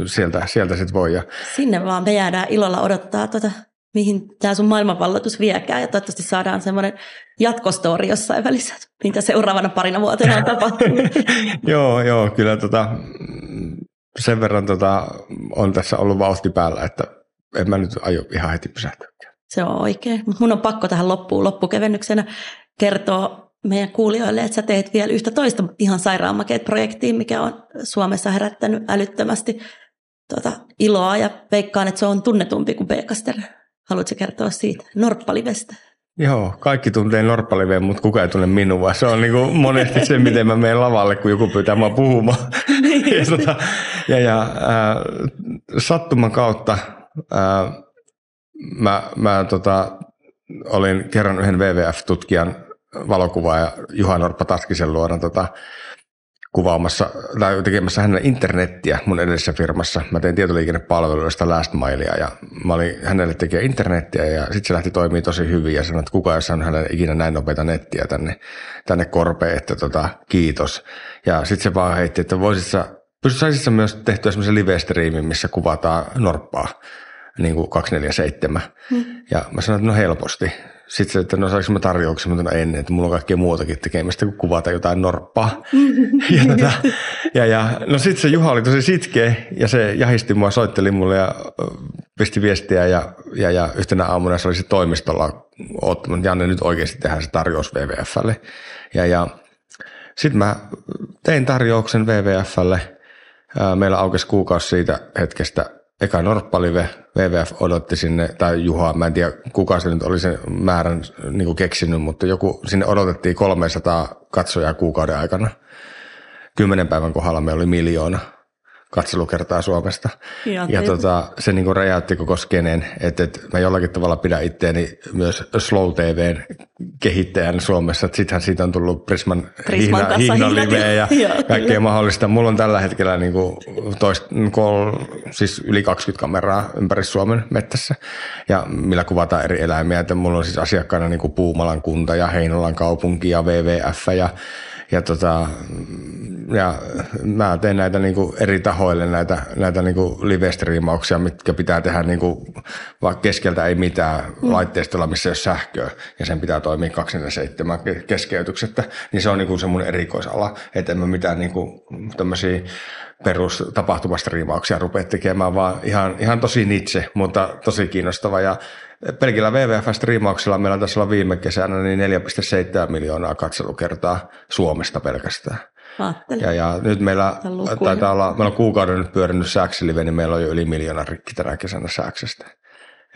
sieltä, sieltä sitten voi. Ja Sinne vaan me jäädään ilolla odottaa, tota, mihin tämä sun maailmanvalloitus viekään. Ja toivottavasti saadaan semmoinen jatkostori jossain välissä, mitä seuraavana parina vuotena on tapahtunut. joo, joo, kyllä tota, sen verran tota, on tässä ollut vauhti päällä, että en mä nyt aio ihan heti pysähtyä. Se on oikein. Mutta mun on pakko tähän loppuun loppukevennyksenä kertoa meidän kuulijoille, että sä teet vielä yhtä toista ihan sairaanmakeet projektia, mikä on Suomessa herättänyt älyttömästi tuota, iloa ja veikkaan, että se on tunnetumpi kuin B-kaster. Haluatko kertoa siitä Norppalivestä? Joo, kaikki tuntee Norppaliveen, mutta kukaan ei tunne minua. Se on niinku monesti se, miten mä menen lavalle, kun joku pyytää mua puhumaan. ja tota, ja, ja äh, sattuman kautta äh, mä, mä tota, olin kerran yhden WWF-tutkijan valokuvaaja Juha Norppa Taskisen luona tota, kuvaamassa tai tekemässä hänelle internettiä mun edellisessä firmassa. Mä tein tietoliikennepalveluista last milea ja mä olin hänelle tekee internettiä ja sitten se lähti toimii tosi hyvin ja sanoi, että kukaan ei saanut hänelle ikinä näin nopeita nettiä tänne, tänne korpeen, että tota, kiitos. Ja sitten se vaan heitti, että voisit sä, saisit sä myös tehtyä semmoisen live-striimin, missä kuvataan norppaa niin kuin 247. Hmm. Ja mä sanoin, että no helposti. Sitten se, että no saanko mä tarjouksen, mutta no en, että mulla on kaikkea muutakin tekemistä kuin kuvata jotain norppaa. ja, tota, ja, ja, no sitten se Juha oli tosi sitkeä ja se jahisti mua, soitteli mulle ja pisti viestiä ja, ja, ja yhtenä aamuna se oli se toimistolla ottanut, Janne nyt oikeasti tehdään se tarjous WWFlle. Ja, ja sitten mä tein tarjouksen WWFlle. Meillä aukesi kuukausi siitä hetkestä eka Norppalive, WWF odotti sinne, tai Juha, mä en tiedä kuka se nyt oli sen määrän niin kuin keksinyt, mutta joku, sinne odotettiin 300 katsojaa kuukauden aikana. Kymmenen päivän kohdalla meillä oli miljoona katselukertaa Suomesta. Ihan Ja teitä. tota, se niin kuin räjäytti koko skeneen, että, että mä jollakin tavalla pidän itteeni myös Slow TVn kehittäjän Suomessa. Että sittenhän siitä on tullut Prisman, Prisman hihna, hihnoliveä ja kaikkea mahdollista. Mulla on tällä hetkellä niin kuin toist, kol, siis yli 20 kameraa ympäri Suomen mettässä, ja millä kuvataan eri eläimiä. Että mulla on siis asiakkaana niin kuin Puumalan kunta ja Heinolan kaupunki ja WWF ja ja, tota, ja mä teen näitä niinku eri tahoille näitä, näitä niinku live-striimauksia, mitkä pitää tehdä niinku, vaikka keskeltä ei mitään mm. laitteistolla, missä ei ole sähköä, ja sen pitää toimia 27 ke- keskeytyksettä, niin se on niinku se mun erikoisala, että en mä mitään niinku tämmöisiä perus tapahtumastriimauksia rupea tekemään, vaan ihan, ihan tosi nitse, mutta tosi kiinnostava. Ja pelkillä WWF-striimauksilla meillä taisi olla viime kesänä niin 4,7 miljoonaa katselukertaa Suomesta pelkästään. Ja, ja nyt meillä taitaa olla, meillä on kuukauden nyt pyörinyt sääksilive, niin meillä on jo yli miljoona rikki tänä kesänä sääksestä.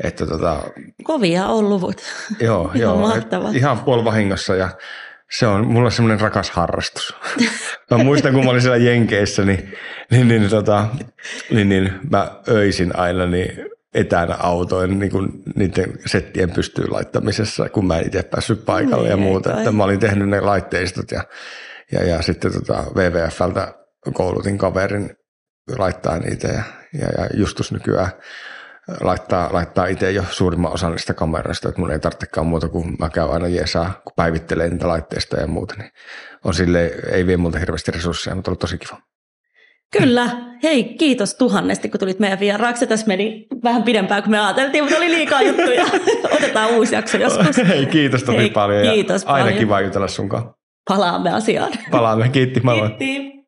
Että tota, Kovia on luvut. joo, Ihan joo ihan puolivahingossa ja se on mulle semmoinen rakas harrastus. Mä muistan, kun mä olin siellä Jenkeissä, niin, niin, niin, tota, niin, niin mä öisin aina niin etänä autoin niin kuin niiden settien pystyyn laittamisessa, kun mä en itse päässyt paikalle ja muuta. Että mä olin tehnyt ne laitteistot ja, ja, ja sitten tota WWFltä koulutin kaverin laittaa niitä ja, ja, ja Justus nykyään laittaa, laittaa itse jo suurimman osan niistä kameroista, että mun ei tarvitsekaan muuta kuin mä käyn aina jeesaa, kun päivittelee niitä laitteista ja muuta, niin on sille ei vie multa hirveästi resursseja, mutta on tosi kiva. Kyllä. Hei, kiitos tuhannesti, kun tulit meidän vieraaksi. Tässä meni vähän pidempään kuin me ajateltiin, mutta oli liikaa juttuja. Otetaan uusi jakso joskus. Hei, kiitos tosi Hei, paljon. Kiitos ja aina paljon. kiva jutella sunkaan. Palaamme asiaan. Palaamme. Kiitti. Moi. Kiitti.